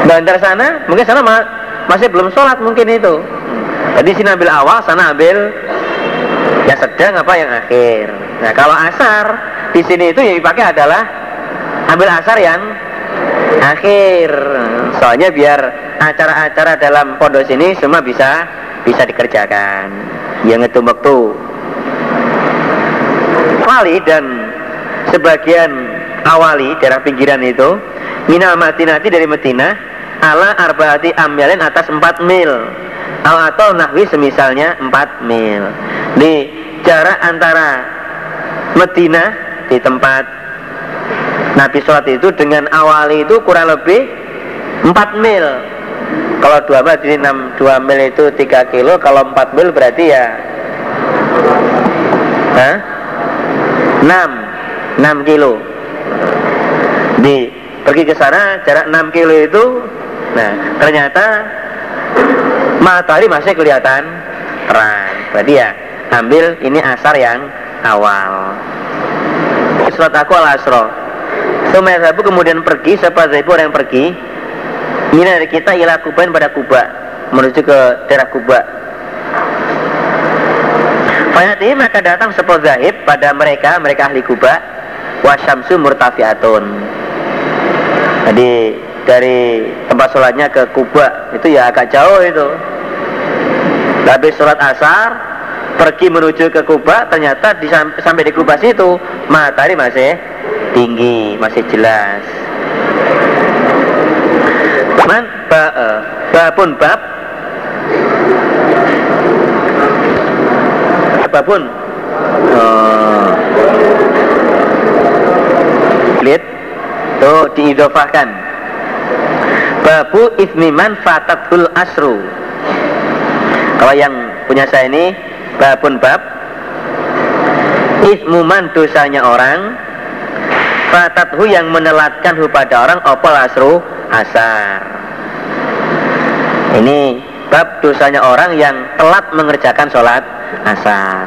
bandar sana, mungkin sana masih belum sholat mungkin itu. Jadi sini ambil awal, sana ambil yang sedang apa yang akhir. Nah kalau asar di sini itu yang dipakai adalah ambil asar yang akhir. Soalnya biar acara-acara dalam pondok sini semua bisa bisa dikerjakan. Yang itu waktu. Wali dan sebagian awali daerah pinggiran itu minal matinati dari Medina ala arbaati amyalin atas 4 mil atau nahwi semisalnya 4 mil di jarak antara Medina di tempat Nabi sholat itu dengan awali itu kurang lebih 4 mil kalau 2 mil jadi 6, 2 mil itu 3 kilo kalau 4 mil berarti ya Hah? 6 6 kilo di pergi ke sana jarak 6 kilo itu nah ternyata matahari masih kelihatan terang. Berarti ya ambil ini asar yang awal. Surat aku al asro. Sumayyasabu kemudian pergi, siapa Zaibu orang yang pergi. Ini dari kita ialah kubain pada Kuba menuju ke daerah Kuba. Fayati maka datang sepo zahib pada mereka, mereka ahli Kuba. Wasyamsu murtafiatun. Jadi dari tempat sholatnya ke Kuba itu ya agak jauh itu habis sholat asar pergi menuju ke Kuba ternyata di, sampai di Kuba situ matahari masih tinggi masih jelas man ba uh, babun bab. Babun oh. Lihat. Tuh diidofahkan. Babu ismiman fatatul asru. Kalau yang punya saya ini babun bab. Ismuman dosanya orang. Fatathu yang menelatkan pada orang opol asru? Asar ini. Bab dosanya orang yang telat mengerjakan sholat asar.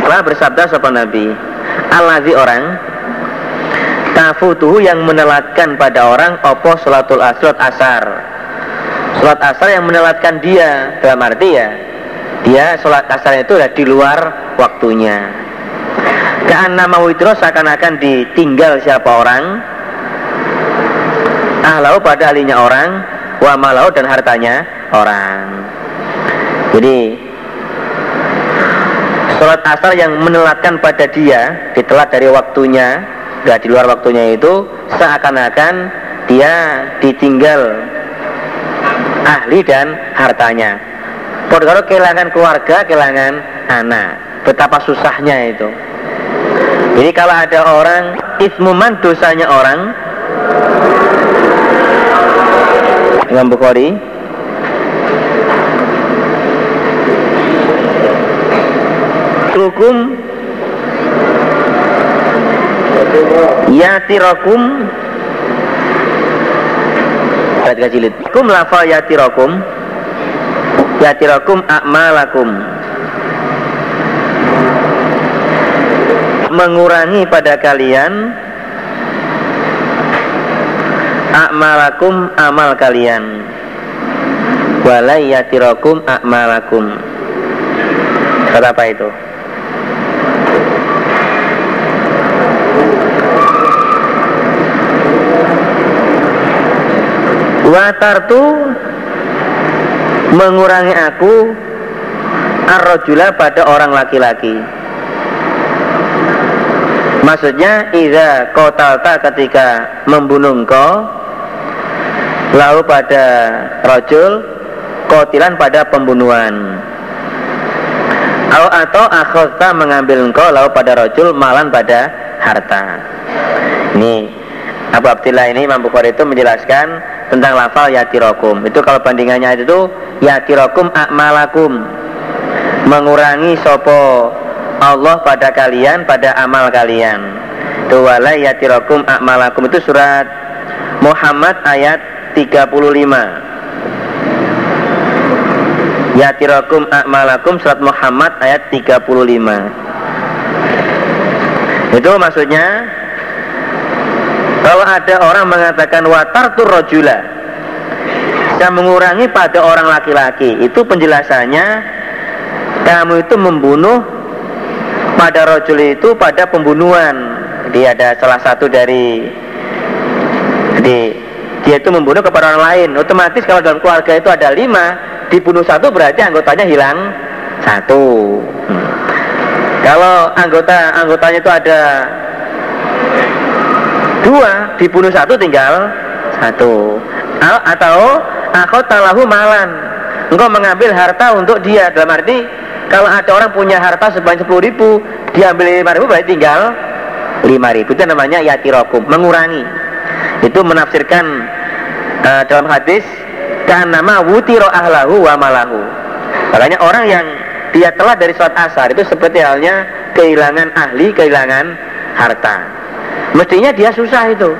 Telah bersabda sopan Nabi Alazi orang tafutuhu yang menelatkan pada orang opo sholatul asrot asar? Sholat asar yang menelatkan dia dalam arti ya dia sholat asar itu udah di luar waktunya. Karena mau itu seakan-akan ditinggal siapa orang? Ahlau pada ahlinya orang wa malau dan hartanya orang. Jadi sholat asar yang menelatkan pada dia ditelat dari waktunya gak di luar waktunya itu seakan-akan dia ditinggal ahli dan hartanya. Kalau kehilangan keluarga kehilangan anak. Betapa susahnya itu. Jadi kalau ada orang ismuman dosanya orang Imam Bukhari. Hukum Yatirakum. Ayat kajilid Kum lafal yatirakum. Yatirakum a'malakum. Mengurangi pada kalian akmalakum amal kalian. Walayatirakum akmalakum kata apa itu? Watartu mengurangi aku arrojula pada orang laki-laki. Maksudnya Iza kotalta ketika membunuh engkau Lalu pada rojul Kotilan pada pembunuhan. Atau akhota mengambil engkau Lalu pada rojul malan pada harta. Ini Abu Abdillah ini Imam Bukhari itu menjelaskan Tentang lafal yatirokum. Itu kalau bandingannya itu Yatirokum akmalakum. Mengurangi sopo Allah pada kalian pada amal kalian. Tuwala yatirakum a'malakum itu surat Muhammad ayat 35. Yatirakum a'malakum surat Muhammad ayat 35. Itu maksudnya kalau ada orang mengatakan watar rojula saya mengurangi pada orang laki-laki itu penjelasannya kamu itu membunuh pada rojul itu pada pembunuhan jadi ada salah satu dari jadi dia itu membunuh kepada orang lain otomatis kalau dalam keluarga itu ada lima dibunuh satu berarti anggotanya hilang satu hmm. kalau anggota anggotanya itu ada dua dibunuh satu tinggal satu atau talahu malan engkau mengambil harta untuk dia dalam arti kalau ada orang punya harta sebanyak 10 ribu, diambil 5 ribu berarti tinggal 5 ribu. Itu namanya yatirokum, mengurangi. Itu menafsirkan uh, dalam hadis nama wutiro ahlahu wa malahu. Makanya orang yang dia telah dari sholat asar itu seperti halnya kehilangan ahli, kehilangan harta. Mestinya dia susah itu.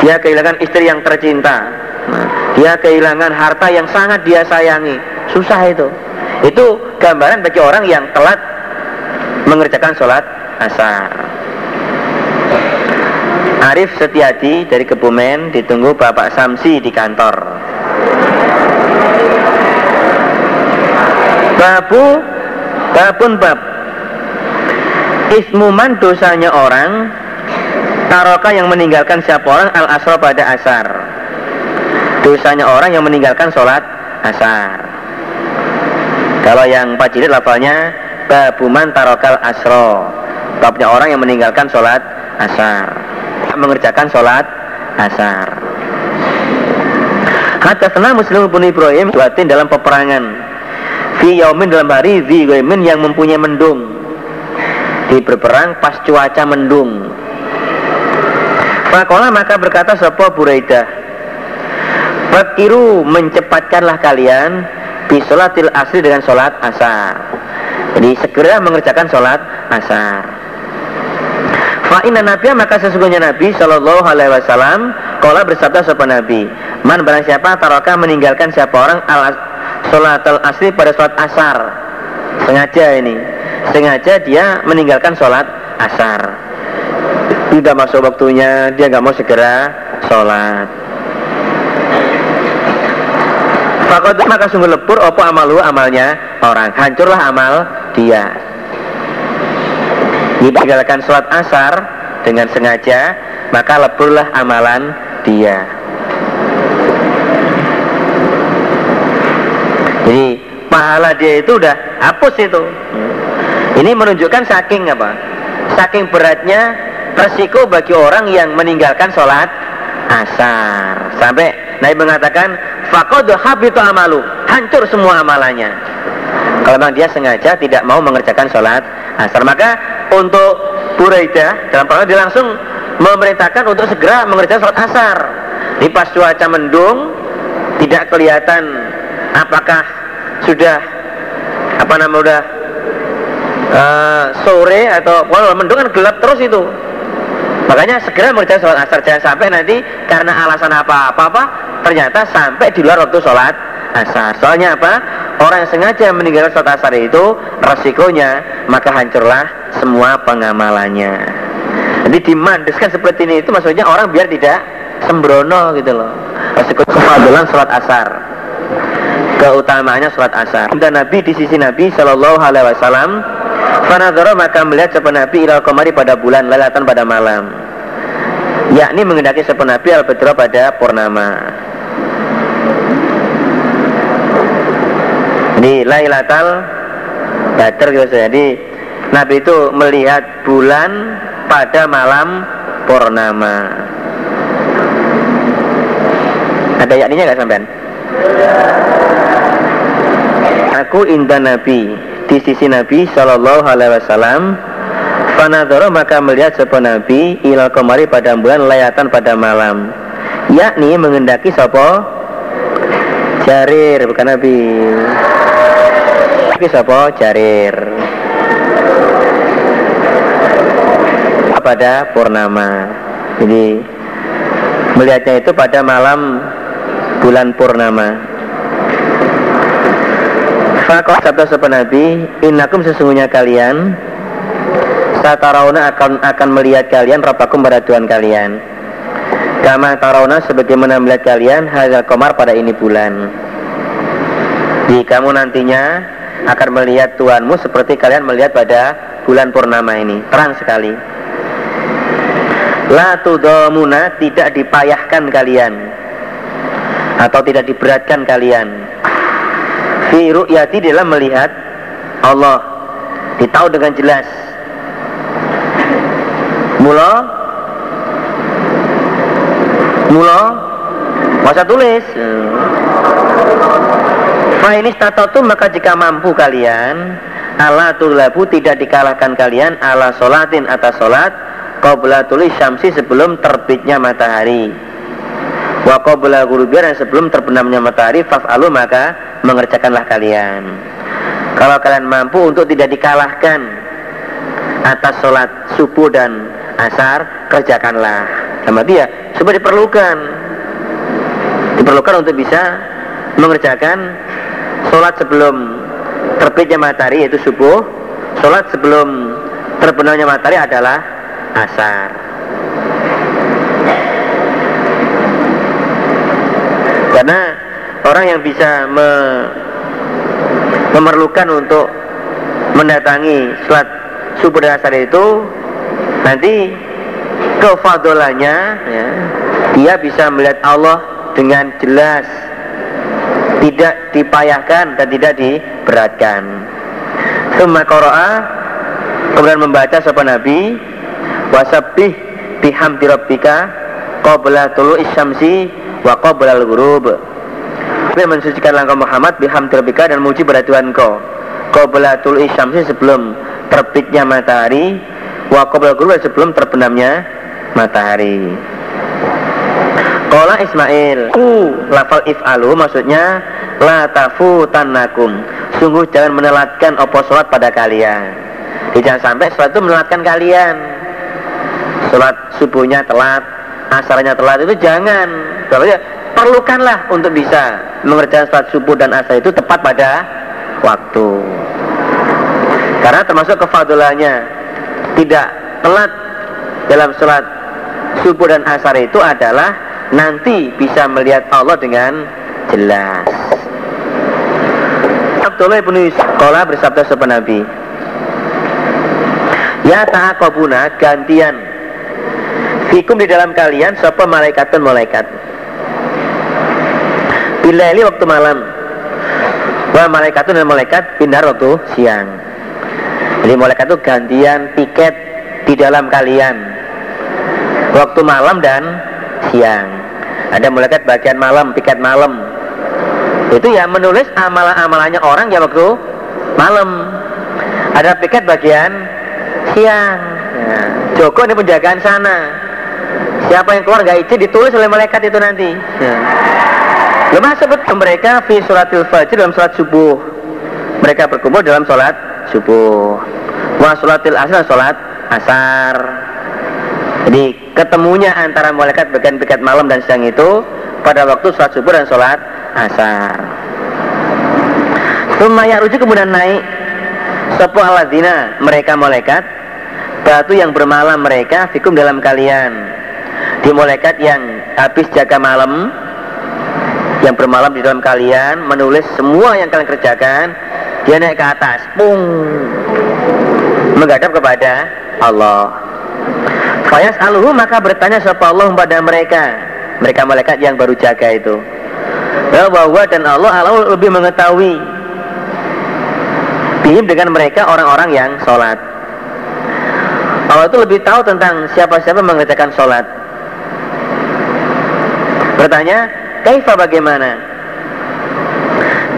Dia kehilangan istri yang tercinta. Nah, dia kehilangan harta yang sangat dia sayangi. Susah itu. Itu gambaran bagi orang yang telat mengerjakan sholat asar. Arif Setiadi dari Kebumen ditunggu Bapak Samsi di kantor. Babu babun bab. Ismuman dosanya orang Taroka yang meninggalkan siapa orang al asro pada asar. Dosanya orang yang meninggalkan sholat asar. Kalau yang Pak Jilid lafalnya babuman tarokal asro babnya orang yang meninggalkan sholat asar mengerjakan sholat asar. Senang Muslim pun Ibrahim buatin dalam peperangan. Fi yaumin dalam hari Zi yang mempunyai mendung. Di berperang pas cuaca mendung. Fakola maka berkata Sopo Buraidah Fakiru mencepatkanlah kalian Bisolatil asri dengan sholat asar. Jadi segera mengerjakan sholat asar Fa'inna Nabi maka sesungguhnya Nabi Shallallahu Alaihi Wasallam Kala bersabda sopan Nabi Man barang siapa taroka meninggalkan siapa orang al sholat al asri pada sholat asar. Sengaja ini. Sengaja dia meninggalkan sholat asar. Tidak masuk waktunya Dia nggak mau segera sholat. Fakot maka sungguh lebur opo amalu amalnya orang? Hancurlah amal dia meninggalkan sholat asar dengan sengaja maka leburlah amalan dia. Jadi pahala dia itu udah hapus itu. Ini menunjukkan saking apa? Saking beratnya resiko bagi orang yang meninggalkan sholat asar. Sampai Nabi mengatakan fakodo habitu amalu. Hancur semua amalannya. Kalau memang dia sengaja tidak mau mengerjakan sholat asar maka untuk Buraidah dalam perang dia langsung memerintahkan untuk segera mengerjakan sholat asar. Di pas cuaca mendung tidak kelihatan apakah sudah apa namanya udah uh, sore atau kalau mendung kan gelap terus itu. Makanya segera mengerjakan sholat asar. Jangan sampai nanti karena alasan apa-apa apa ternyata sampai di luar waktu sholat asar. Soalnya apa orang yang sengaja meninggalkan sholat asar itu resikonya maka hancurlah semua pengamalannya. Jadi dimandeskan seperti ini itu maksudnya orang biar tidak sembrono gitu loh. Resiko kefadilan sholat asar. Keutamaannya sholat asar. Dan Nabi di sisi Nabi Shallallahu Alaihi Wasallam Fanadoro maka melihat sepen Nabi ilal komari pada bulan lalatan pada malam. Yakni mengendaki sepen Nabi al pada purnama Ini Lailatul Badar gitu. Jadi Nabi itu melihat bulan pada malam purnama. Ada yakninya nggak sampean? Aku indah Nabi. Di sisi Nabi Shallallahu Alaihi Wasallam Fanadoro maka melihat sebuah Nabi ilal kemari pada bulan layatan pada malam. Yakni mengendaki sopo jarir bukan Nabi iki sapa? Jarir. Pada purnama. Jadi melihatnya itu pada malam bulan purnama. Fakoh sabda sopan Nabi Innakum sesungguhnya kalian Satarauna akan akan melihat kalian Rabbakum pada Tuhan kalian. Kama tarauna sebagaimana melihat kalian Hazal komar pada ini bulan. Di kamu nantinya akan melihat Tuhanmu seperti kalian melihat pada bulan purnama ini. Terang sekali. La tudomuna tidak dipayahkan kalian. Atau tidak diberatkan kalian. Fi ru'yati dalam melihat Allah. Ditahu dengan jelas. Mula. Mula. Masa tulis Fa'inis tatotu maka jika mampu kalian ala tulabu tidak dikalahkan kalian ala solatin atas solat qabla tulis syamsi sebelum terbitnya matahari. Wa qabla gurubiya dan sebelum terbenamnya matahari faf'alu maka mengerjakanlah kalian. Kalau kalian mampu untuk tidak dikalahkan atas solat subuh dan asar kerjakanlah. Sama dia supaya diperlukan. Diperlukan untuk bisa mengerjakan sholat sebelum terbitnya matahari yaitu subuh. Sholat sebelum terbenamnya matahari adalah asar. Karena orang yang bisa me memerlukan untuk mendatangi sholat subuh dan asar itu nanti kefadolannya ya, dia bisa melihat Allah dengan jelas tidak dipayahkan dan tidak diberatkan. Summa qara'a kemudian membaca sapa Nabi wasabbih bihamdi rabbika qabla tulu'is syamsi wa qabla al-ghurub. Kemudian mensucikan langkah Muhammad bihamdi rabbika dan muji pada Tuhan kau qabla tulu'is syamsi sebelum terbitnya matahari wa qabla al-ghurub sebelum terbenamnya matahari Kola Ismail, ku lafal if'alu maksudnya la tafutannakum. Sungguh jangan menelatkan opo sholat pada kalian. Jadi jangan sampai sholat itu menelatkan kalian. Sholat subuhnya telat, asarnya telat itu jangan. Soalnya perlukanlah untuk bisa mengerjakan sholat subuh dan asar itu tepat pada waktu. Karena termasuk kefadulannya tidak telat dalam sholat subuh dan asar itu adalah nanti bisa melihat Allah dengan jelas. Abdullah bin Sekolah bersabda sopan Nabi Ya ta'akobuna gantian Fikum di dalam kalian Sopa malaikatun malaikat Bila ini waktu malam. Wah malaikatun dan malaikat Pindah waktu siang. Jadi malaikat itu gantian piket Di dalam kalian. Waktu malam dan siang. Ada malaikat bagian malam piket malam. Itu ya menulis amalan-amalannya orang ya waktu malam. Ada piket bagian siang. Ya. Joko ini penjagaan sana. Siapa yang keluar gak izin ditulis oleh malaikat itu nanti. Ya. Lemah sebut mereka fi suratil fajr dalam sholat subuh. Mereka berkumpul dalam sholat subuh. Wa sholatil asar sholat asar jadi ketemunya antara malaikat bagian pikat malam dan siang itu pada waktu sholat subuh dan sholat asar. Sumaya rujuk kemudian naik. Sopo aladina mereka malaikat Batu yang bermalam mereka Fikum dalam kalian. Di malaikat yang habis jaga malam Yang bermalam di dalam kalian Menulis semua yang kalian kerjakan Dia naik ke atas. Pung. Menghadap kepada Allah Fayas maka bertanya siapa Allah pada mereka. Mereka malaikat yang baru jaga itu. Ya bahwa dan Allah Allah lebih mengetahui. Bihim dengan mereka orang-orang yang sholat. Allah itu lebih tahu tentang siapa-siapa mengerjakan sholat. Bertanya Kaifa bagaimana?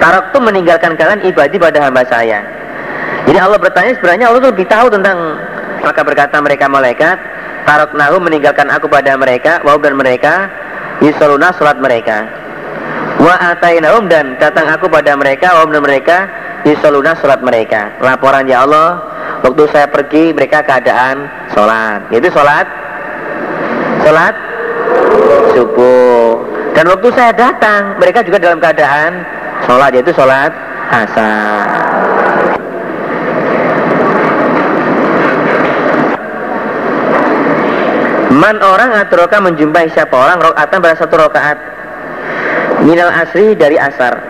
Tarok itu meninggalkan kalian ibadi pada hamba saya. Jadi Allah bertanya sebenarnya Allah itu lebih tahu tentang Maka berkata mereka malaikat nahu meninggalkan aku pada mereka wahum dan mereka yusoluna sholat mereka. Wa atainahum dan datang aku pada mereka wahum dan mereka yusoluna sholat mereka. Laporan ya Allah waktu saya pergi mereka keadaan sholat itu sholat sholat subuh. Dan waktu saya datang mereka juga dalam keadaan sholat yaitu sholat asar Man orang atroka menjumpai siapa orang rokaatan pada satu rokaat Minal asri dari asar.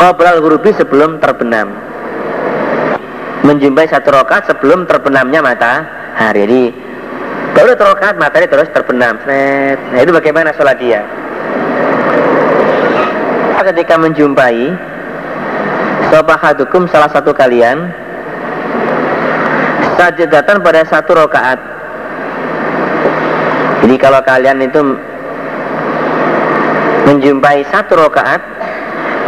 Qoblal hurubi sebelum terbenam. Menjumpai satu rokaat sebelum terbenamnya matahari. Jadi baru terokat matahari terus terbenam. Nah itu bagaimana sholat dia? Ketika menjumpai Sobahadukum salah satu kalian Sajadatan pada satu rokaat jadi kalau kalian itu menjumpai satu rakaat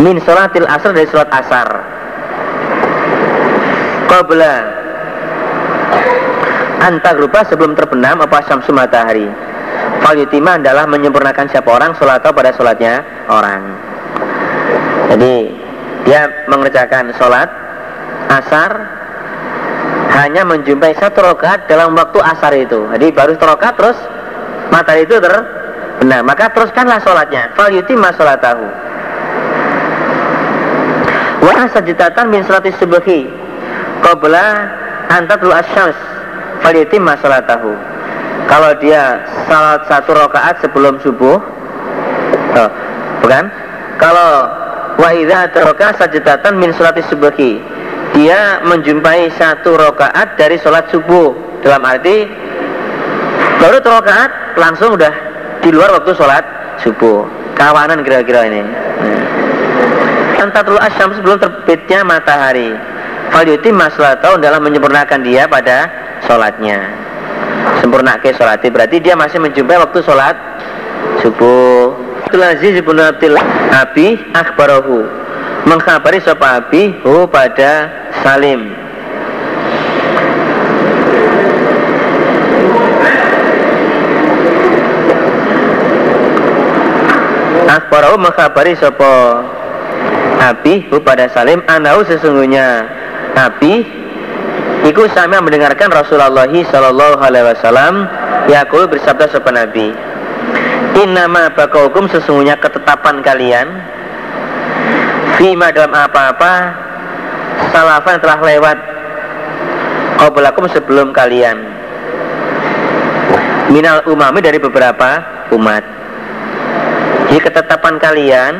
min sholatil asar dari sholat asar. Qabla grupa sebelum terbenam apa syamsu matahari. Falyutima adalah menyempurnakan siapa orang sholat pada sholatnya orang. Jadi dia mengerjakan sholat asar hanya menjumpai satu rakaat dalam waktu asar itu. Jadi baru terokat terus matahari itu ter benar maka teruskanlah sholatnya. Fal yutimma sholatahu. Wa sajidatan min sholati subuhi qabla antatul asyams fal yutimma sholatahu. Kalau dia salat satu rakaat sebelum subuh oh, bukan? Kalau wa idza adraka sajidatan min sholati subuhi dia menjumpai satu rakaat dari sholat subuh. Dalam arti baru rakaat langsung udah di luar waktu sholat subuh. Kawanan kira-kira ini. Antatul asyam sebelum terbitnya matahari. Falyuti tahun dalam menyempurnakan dia pada sholatnya. Sempurnakan sholat berarti dia masih menjumpai waktu sholat subuh. Abdul Aziz ibn Abdul Abi akhbarahu. Mengkhabari sapa Abi hu pada Salim Akhbarahu mengkhabari sapa Abi hu pada Salim anau sesungguhnya Abi Iku sama mendengarkan Rasulullah Sallallahu Alaihi Wasallam Yakul bersabda sapa Nabi Innama bakaukum sesungguhnya ketetapan kalian Fima dalam apa-apa Salafan telah lewat Qablakum sebelum kalian Minal umami dari beberapa umat Jadi ketetapan kalian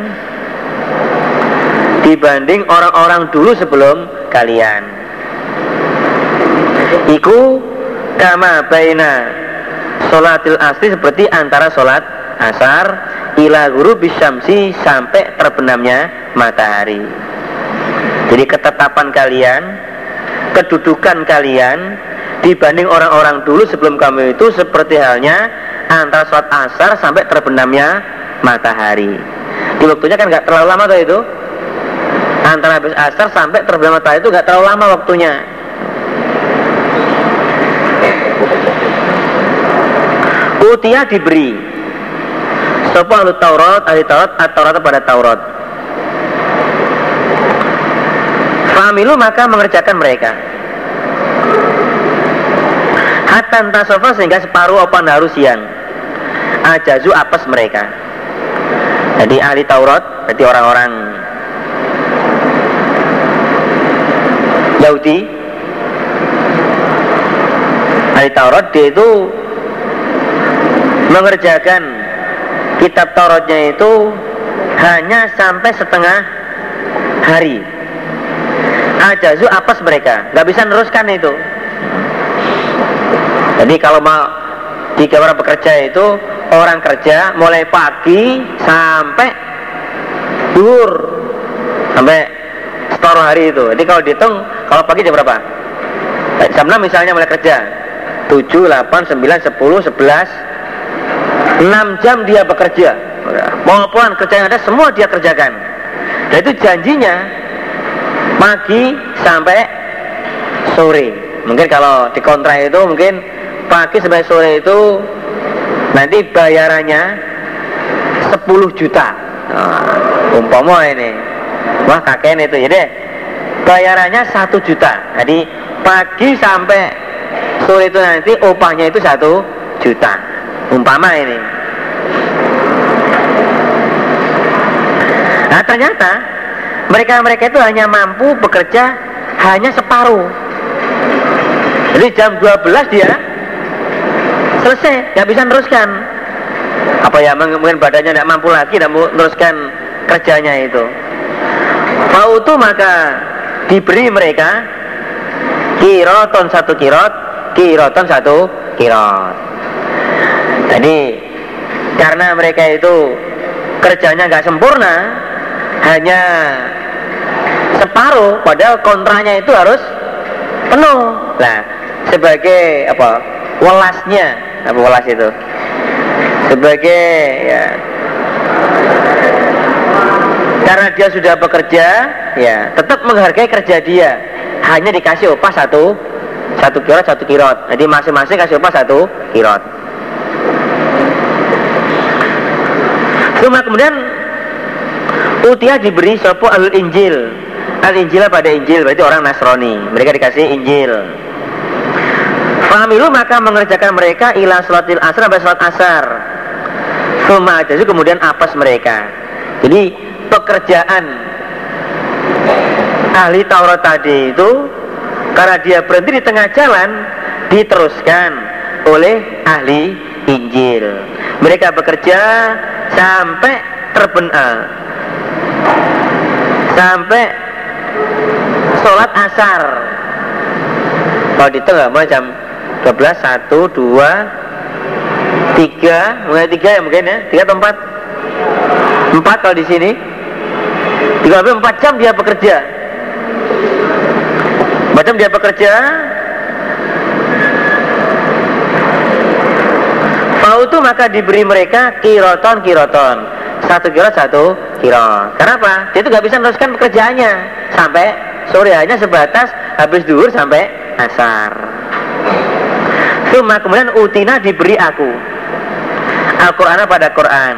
Dibanding orang-orang dulu sebelum kalian Iku Kama baina Sholatil asri seperti antara sholat asar ila guru bisyamsi sampai terbenamnya matahari. Jadi ketetapan kalian, kedudukan kalian dibanding orang-orang dulu sebelum kamu itu seperti halnya antara sholat asar sampai terbenamnya matahari. Di waktunya kan nggak terlalu lama tuh itu. Antara habis asar sampai terbenam matahari itu nggak terlalu lama waktunya. Utia diberi Sopo ahli Taurat, ahli Taurat, Taurat pada Taurat. Familu maka mengerjakan mereka. Hatan tasofa sehingga separuh apa harus siang. Ajazu apes mereka. Jadi ahli Taurat, berarti orang-orang Yahudi. Ahli Taurat dia itu mengerjakan kitab Tauratnya itu hanya sampai setengah hari. Ajazu apes mereka, nggak bisa neruskan itu. Jadi kalau mau tiga orang bekerja itu orang kerja mulai pagi sampai dur sampai separuh hari itu. Jadi kalau dihitung kalau pagi jam berapa? Jam 6 misalnya mulai kerja. 7, 8, 9, 10, 11 6 jam dia bekerja. Maupun kerja yang ada semua dia kerjakan. Dan itu janjinya pagi sampai sore. Mungkin kalau di kontrak itu mungkin pagi sampai sore itu nanti bayarannya 10 juta. Nah, umpama ini. Wah kakek itu jadi bayarannya satu juta. Jadi pagi sampai sore itu nanti upahnya itu satu juta. Umpama ini. Nah ternyata mereka-mereka itu hanya mampu bekerja hanya separuh. Jadi jam 12 dia selesai nggak bisa meneruskan apa ya mungkin badannya tidak mampu lagi tidak meneruskan kerjanya itu mau itu maka diberi mereka kiroton satu kirot kiroton satu kirot jadi karena mereka itu kerjanya nggak sempurna, hanya separuh, padahal kontraknya itu harus penuh. Nah, sebagai apa? Welasnya, apa welas itu? Sebagai ya karena dia sudah bekerja, ya tetap menghargai kerja dia. Hanya dikasih upah satu satu kirot satu kirot. Jadi masing-masing kasih upah satu kirot. Cuma kemudian Utia diberi sopo al Injil Al Injil pada Injil berarti orang Nasrani Mereka dikasih Injil Fahamilu maka mengerjakan mereka ilah sholatil asar sampai sholat asar. Suma kemudian apes mereka. Jadi pekerjaan ahli Taurat tadi itu karena dia berhenti di tengah jalan diteruskan oleh ahli Injil. Mereka bekerja sampai terbenar sampai sholat asar. Kalau di tengah mulai jam 12, 1, 2 3 mulai 3 ya mungkin ya 3 atau 4 4 kalau di sini. 3 4 jam dia bekerja. Macam dia bekerja. Fautu maka diberi mereka kiroton kiroton. Satu kirot satu kirot Kenapa? Dia itu gak bisa meneruskan pekerjaannya. Sampai sore hanya sebatas habis duhur sampai asar Cuma kemudian utina diberi aku. Al-Quran pada Quran.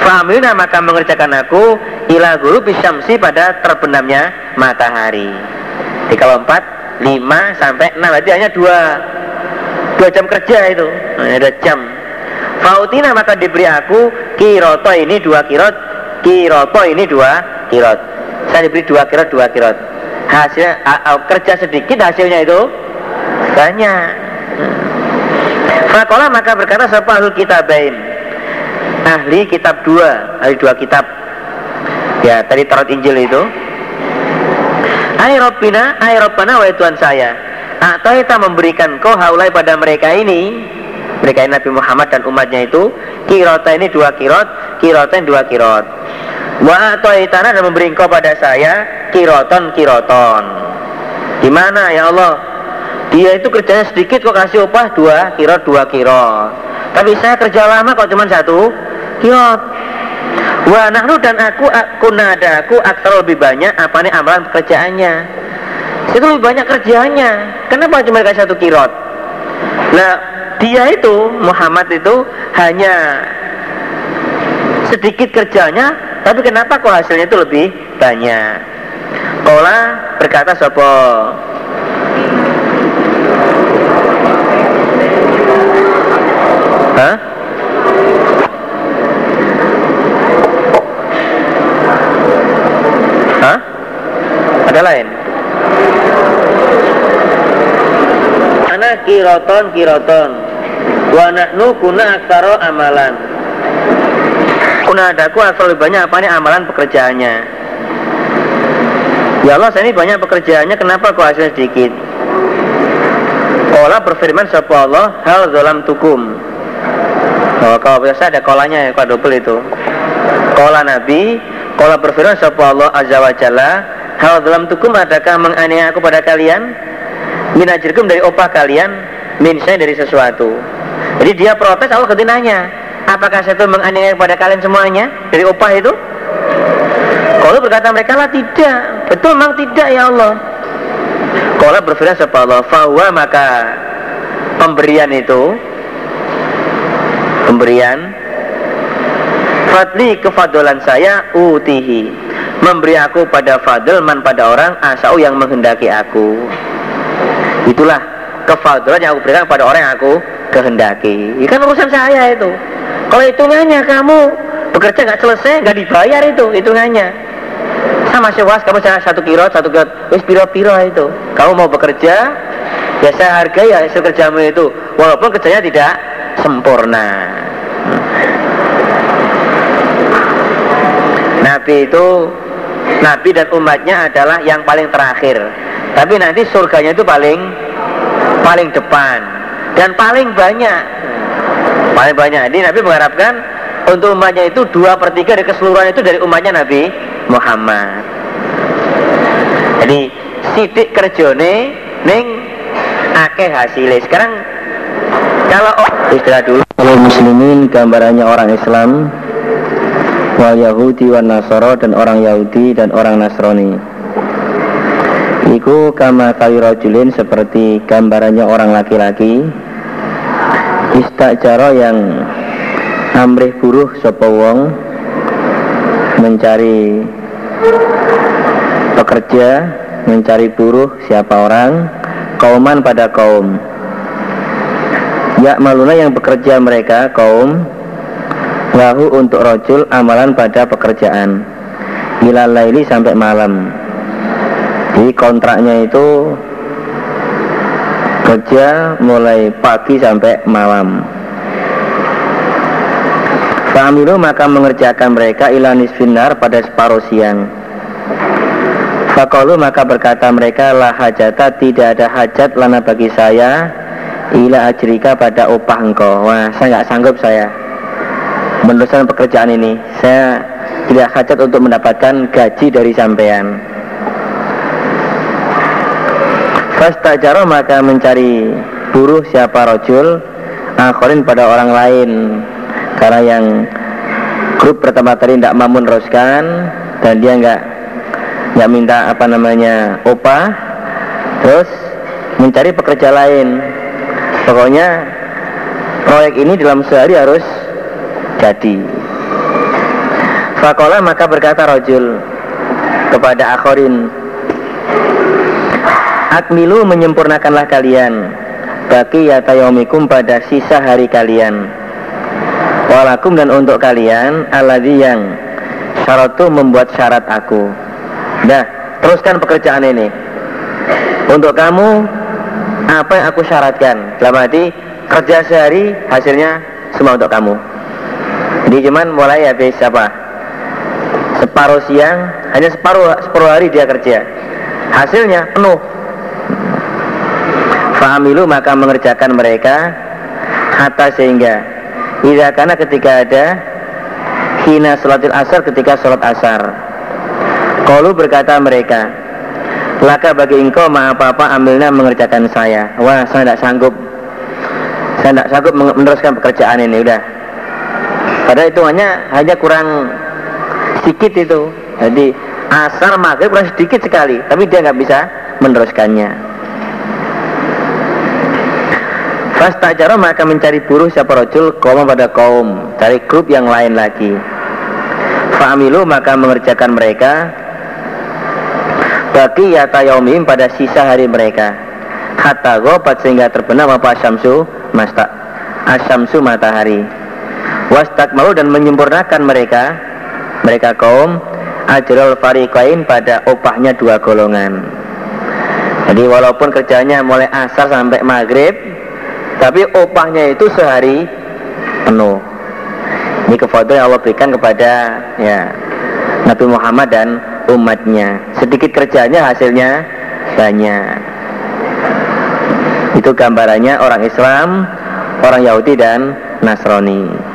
Fahmina maka mengerjakan aku Ila guru bisyamsi pada terbenamnya matahari. Di kalau 4, 5 sampai 6 Berarti hanya 2 Dua jam kerja itu. Nah, Ada jam. Fautina maka diberi aku Kiroto ini dua kirot Kiroto ini dua kirot. Saya diberi dua kirot dua kirot. Hasilnya kerja sedikit hasilnya itu Banyak Fakola maka berkata Sapa ahli kitabain? Ahli kitab dua Ahli dua kitab. Ya tadi tarot Injil itu. Hai Rabbina, hai Rabbana wa Tuhan saya. Atau memberikan kau haulai pada mereka ini Mereka ini Nabi Muhammad dan umatnya itu Kirota ini dua kirot Kirota ini dua kirot. Wa atau dan memberi kau pada saya Kiroton kiroton. Gimana ya Allah Dia itu kerjanya sedikit kok kasih upah dua kirot dua kirot Tapi saya kerja lama kok cuma satu kirot Wa nahnu dan aku aku nada aku aktor lebih banyak apa nih amalan pekerjaannya. Itu lebih banyak kerjanya. Kenapa cuma dikasih satu kirot? Nah, dia itu Muhammad itu hanya sedikit kerjanya, tapi kenapa kok hasilnya itu lebih banyak? Kola berkata sopo Hah? Ada lain? Anak kiroton kiroton. Wa nahnu kuna aktaro amalan. Kuna adaku asal lebih banyak apa nih amalan pekerjaannya? Ya Allah saya ini banyak pekerjaannya kenapa kok hasilnya sedikit? Kola berfirman sapa Allah hal dalam tukum. Oh, kalau biasa ada kolanya ya kalau double itu. Kola Nabi Kola berfirman sapa Allah azza wa jalla Hal dalam tukum adakah menganiaya aku pada kalian? Min ajrikum dari opah kalian Min saya dari sesuatu Jadi dia protes Allah ketika nanya Apakah saya itu menganiaya kepada kalian semuanya? Dari opah itu? Kalau berkata mereka lah tidak Betul memang tidak ya Allah Kalau berfirman sebab Allah Fahuwa maka Pemberian itu Pemberian Fadli kefadolan saya Utihi memberi aku pada fadl man pada orang asau yang menghendaki aku. Itulah kefadlan yang aku berikan pada orang yang aku kehendaki. Ini kan urusan saya itu. Kalau hitungannya kamu bekerja nggak selesai nggak dibayar itu hitungannya. Sama sewas kamu saya satu kilo satu kilo wis piro piro itu. Kamu mau bekerja ya saya hargai ya hasil kerjamu itu. Walaupun kerjanya tidak sempurna. Nabi itu Nabi dan umatnya adalah yang paling terakhir. Tapi nanti surganya itu paling paling depan. Dan paling banyak. Paling banyak. Ini Nabi mengharapkan untuk umatnya itu dua per tiga dari keseluruhan itu dari umatnya Nabi Muhammad. Jadi sidik kerjone neng akeh hasilnya. Sekarang kalau istilah dulu kalau muslimin gambarannya orang Islam wa Yahudi wa Nasoro dan orang Yahudi dan orang Nasrani. Iku kama kali rojulin seperti gambarannya orang laki-laki. Istakjaro yang amrih buruh sopo wong Mencari pekerja Mencari buruh siapa orang Kauman pada kaum. Ya maluna yang bekerja mereka kaum lahu untuk rojul amalan pada pekerjaan. Ilal laili sampai malam. Jadi kontraknya itu kerja mulai pagi sampai malam. Familu maka mengerjakan mereka ilanis finar pada separuh siang. Fakolu maka berkata mereka lah hajata tidak ada hajat lana bagi saya ila ajrika pada upah engkau. Wah saya nggak sanggup saya meneruskan pekerjaan ini saya tidak hajat untuk mendapatkan gaji dari sampean. Fastajaro maka mencari buruh siapa rojul akhirin pada orang lain. Karena yang grup pertama tadi tidak mampu meneruskan dan dia nggak nggak minta apa namanya opah terus mencari pekerja lain. Pokoknya proyek ini dalam sehari harus jadi Fakola maka berkata rojul kepada akhorin Akmilu menyempurnakanlah kalian Bagi yatayomikum pada sisa hari kalian. Walakum dan untuk kalian Alladhi yang Syaratu membuat syarat aku. Nah, teruskan pekerjaan ini. Untuk kamu Apa yang aku syaratkan? Dalam arti kerja sehari Hasilnya semua untuk kamu Jadi cuman mulai habis apa? Separuh siang Hanya separuh, separuh hari dia kerja. Hasilnya penuh. Fahamilu maka mengerjakan mereka Hatta sehingga Bila karena ketika ada Hina sholatil asar ketika sholat asar. Kalau berkata mereka Laka bagi engkau ma apa-apa ambilnya mengerjakan saya. Wah saya tidak sanggup. Saya tidak sanggup meneruskan pekerjaan ini udah Padahal itu hanya hanya kurang sedikit itu. Jadi asar maghrib kurang sedikit sekali Tapi dia nggak bisa meneruskannya. Fastajara maka mencari buruh siapa rojul kaum pada kaum. Cari grup yang lain lagi. Fa'amilu maka mengerjakan mereka. Bagi yata yaumim pada sisa hari mereka. Hatta gobat sehingga terbenam apa asyamsu Masta Asyamsu matahari Wastakmalu dan menyempurnakan mereka Mereka kaum Ajrul fariqain pada opahnya dua golongan. Jadi walaupun kerjanya mulai asar sampai maghrib tapi opahnya itu sehari penuh. Ini kefoto yang Allah berikan kepada ya Nabi Muhammad dan umatnya. Sedikit kerjanya hasilnya banyak. Itu gambarannya orang Islam orang Yahudi dan Nasrani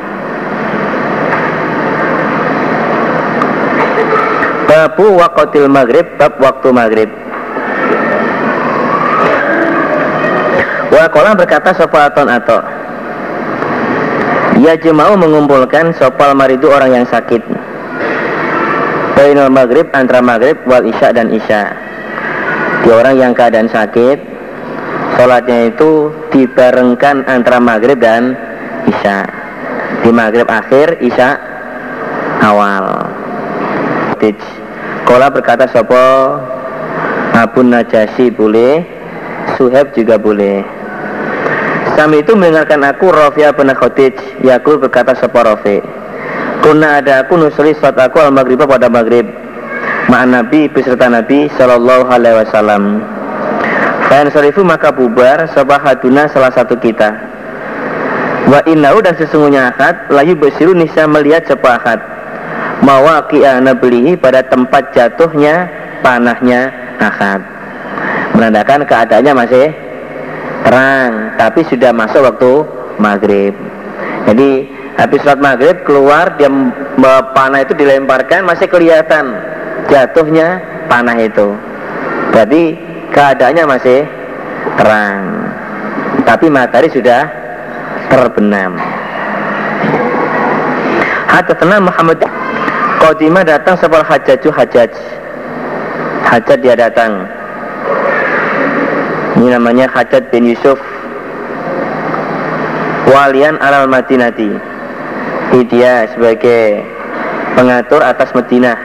Babu wakotil maghrib bab waktu maghrib. Wa kolam berkata sopaton atau Ya jemau mengumpulkan sopal maridu orang yang sakit. Bainal maghrib antara maghrib wal isya dan isya. Di orang yang keadaan sakit Sholatnya itu dibarengkan antara maghrib dan isya. Di maghrib akhir, isya awal Kola berkata sopo Abu Najasi boleh Suheb juga boleh. Kami itu mendengarkan aku Rafi'a bin Khadij. Yakul berkata sapa Rafi? Kuna ada aku nusli saat aku al maghrib pada maghrib. Ma'an Nabi beserta Nabi Sallallahu alaihi wasallam. Fayan sarifu maka bubar Sabahaduna salah satu kita. Wa innahu dan sesungguhnya akad Layu besiru nisa melihat sepahat Mawaqi'ana belihi pada tempat jatuhnya Panahnya akad. Menandakan keadaannya masih terang tapi sudah masuk waktu maghrib. Jadi habis sholat maghrib keluar dia panah itu dilemparkan masih kelihatan jatuhnya panah itu. Berarti keadaannya masih terang tapi matahari sudah terbenam. Tenang Muhammad Qadimah datang sebal hajaju hajaj Hajat dia datang. Ini namanya Hajat bin Yusuf. Walian alal Madinati. Ini dia sebagai pengatur atas Madinah.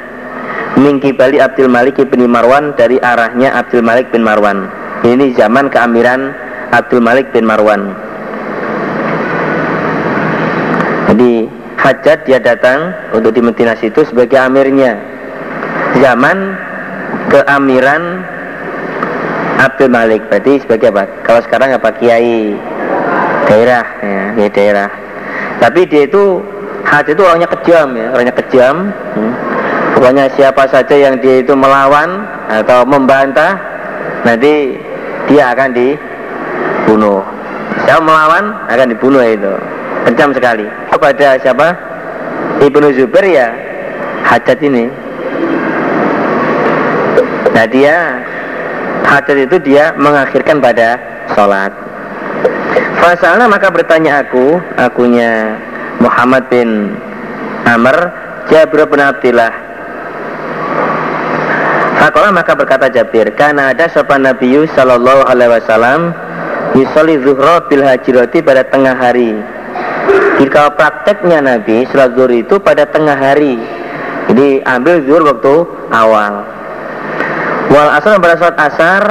Mingki Bali Abdul Malik bin Marwan dari arahnya Abdul Malik bin Marwan. Ini zaman keamiran Abdul Malik bin Marwan Jadi Hajat dia datang untuk di Madinah itu sebagai amirnya Zaman keamiran Abdul Malik berarti sebagai apa? Kalau sekarang apa kiai daerah ya, ya daerah. Tapi dia itu hati itu orangnya kejam ya, orangnya kejam. Hmm. Siapa saja yang dia itu melawan atau membantah, nanti dia akan dibunuh. Siapa melawan akan dibunuh itu. Kejam sekali. Kepada siapa? Ibnu Zubair ya hajat ini. Nah dia hajat itu dia mengakhirkan pada sholat Fasalna maka bertanya aku akunya Muhammad bin Amr Jabir bin Abdillah Fakolah maka berkata Jabir Karena ada sopan Nabi Sallallahu Alaihi Wasallam Yusoli zuhro bil hajiroti pada tengah hari Jika prakteknya Nabi Salat zuhur itu pada tengah hari. Jadi ambil zuhur waktu awal. Wal asar pada saat asar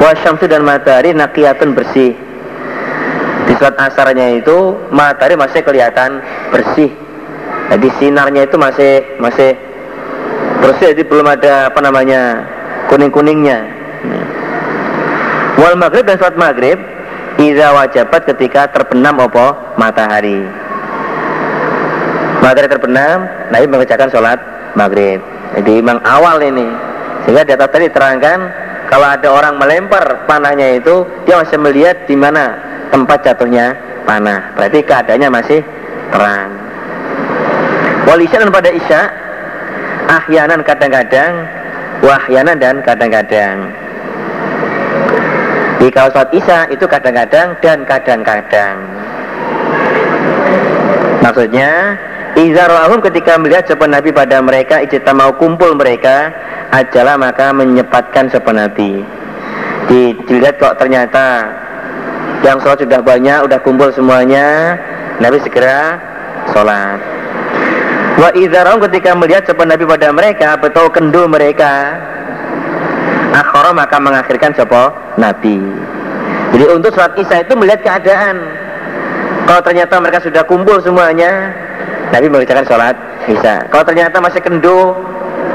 Wasyamsu dan matahari nakiyatun bersih. Di saat asarnya itu Matahari masih kelihatan bersih. Jadi sinarnya itu masih masih bersih. Jadi belum ada apa namanya kuning kuningnya wal maghrib dan sholat maghrib Iza wajabat ketika terbenam opo matahari. Matahari terbenam Nabi mengerjakan sholat maghrib. Jadi memang awal ini. Sehingga di atas tadi terangkan Kalau ada orang melempar panahnya itu Dia masih melihat di mana tempat jatuhnya panah. Berarti keadaannya masih terang. Wal isya dan pada isya Ahyanan kadang-kadang Wahyanan dan kadang-kadang Di kalau saat isya itu kadang-kadang dan kadang-kadang. Maksudnya Izarahum ketika melihat sepan Nabi pada mereka Ijita mau kumpul mereka Ajalah maka menyepatkan sepan Nabi. Di, Dilihat kok ternyata Yang sholat sudah banyak, udah kumpul semuanya Nabi segera sholat. Wa idzarum ketika melihat sopan Nabi pada mereka betul kendu mereka akhara maka mengakhirkan sopo Nabi. Jadi untuk sholat isya itu melihat keadaan. Kalau ternyata mereka sudah kumpul semuanya, Nabi mengerjakan sholat isya. Kalau ternyata masih kendu,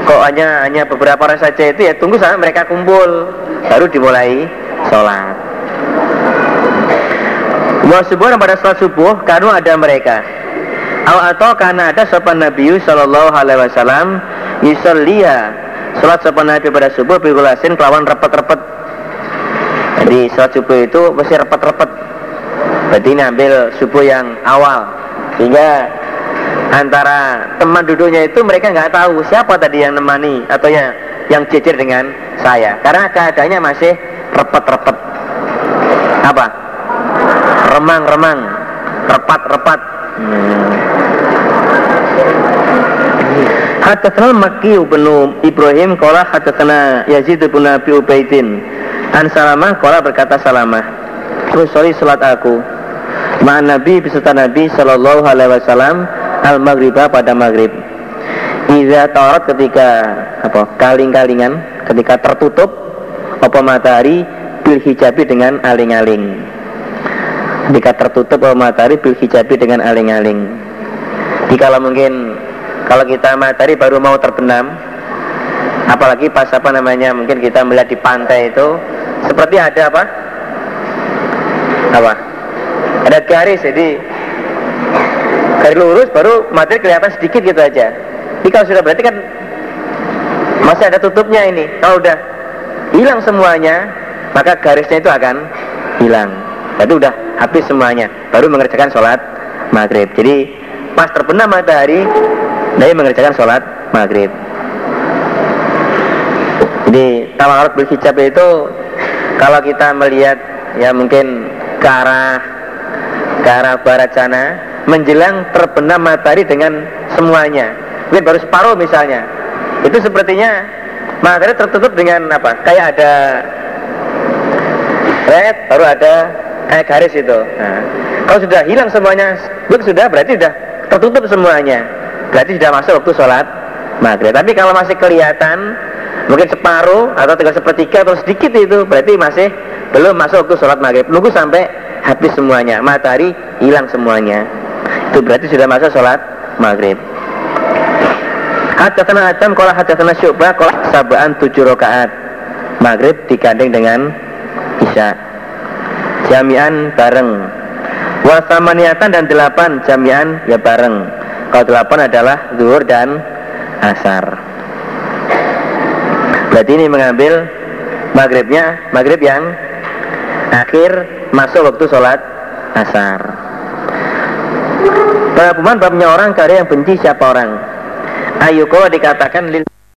kok hanya hanya beberapa orang saja itu ya tunggu sampai mereka kumpul, baru dimulai sholat. Wa subuh pada sholat subuh, karena ada mereka atau karena ada sopan Nabi Sallallahu Alaihi Wasallam yusalliya Salat sopan Nabi pada subuh Bikulasin kelawan repet-repet. Jadi salat subuh itu mesti repet-repet. Berarti ambil subuh yang awal. Sehingga antara teman duduknya itu mereka nggak tahu siapa tadi yang nemani atau yang yang cicir dengan saya. Karena keadaannya masih repet-repet. Apa? Remang-remang. Repat-repat. Hmm. Hadatsana Makki bin Ibrahim qala hadatsana Yazid bin Abi Ubaidin. An Salamah qala berkata Salamah. Rusuli salat aku. Ma Nabi beserta Nabi sallallahu alaihi wasallam al maghriba pada maghrib. Iza tarat ketika apa kaling-kalingan ketika tertutup apa matahari bil hijabi dengan aling-aling. Ketika tertutup apa matahari bil hijabi dengan aling-aling. Jika mungkin kalau kita matahari baru mau terbenam apalagi pas apa namanya mungkin kita melihat di pantai itu seperti ada apa? Apa? Ada garis jadi garis lurus baru matahari kelihatan sedikit gitu aja. Jadi kalau sudah berarti kan masih ada tutupnya ini. Kalau udah hilang semuanya maka garisnya itu akan hilang. Berarti udah habis semuanya baru mengerjakan sholat maghrib. Jadi pas terbenam matahari Nabi mengerjakan sholat maghrib. Jadi tawarat berhijab itu kalau kita melihat ya mungkin ke arah ke arah barat sana menjelang terbenam matahari dengan semuanya. Mungkin baru separuh misalnya. Itu sepertinya matahari tertutup dengan apa? Kayak ada red, baru ada kayak garis itu. Nah, kalau sudah hilang semuanya, sudah berarti sudah tertutup semuanya berarti sudah masuk waktu sholat maghrib. Tapi kalau masih kelihatan mungkin separuh atau tinggal sepertiga atau sedikit itu berarti masih belum masuk waktu sholat maghrib. Nunggu sampai habis semuanya matahari hilang semuanya. Itu berarti sudah masuk sholat maghrib. Hadatsana Adam kalau hadatsana Syu'bah kalau sabaan tujuh rakaat maghrib digandeng dengan isya. Jami'an bareng. Wasamaniatan dan delapan jami'an ya bareng kalau delapan adalah zuhur dan asar. Berarti ini mengambil maghribnya, maghrib yang akhir masuk waktu sholat asar. Pengumuman babnya orang karya yang benci siapa orang. Ayo kau dikatakan lil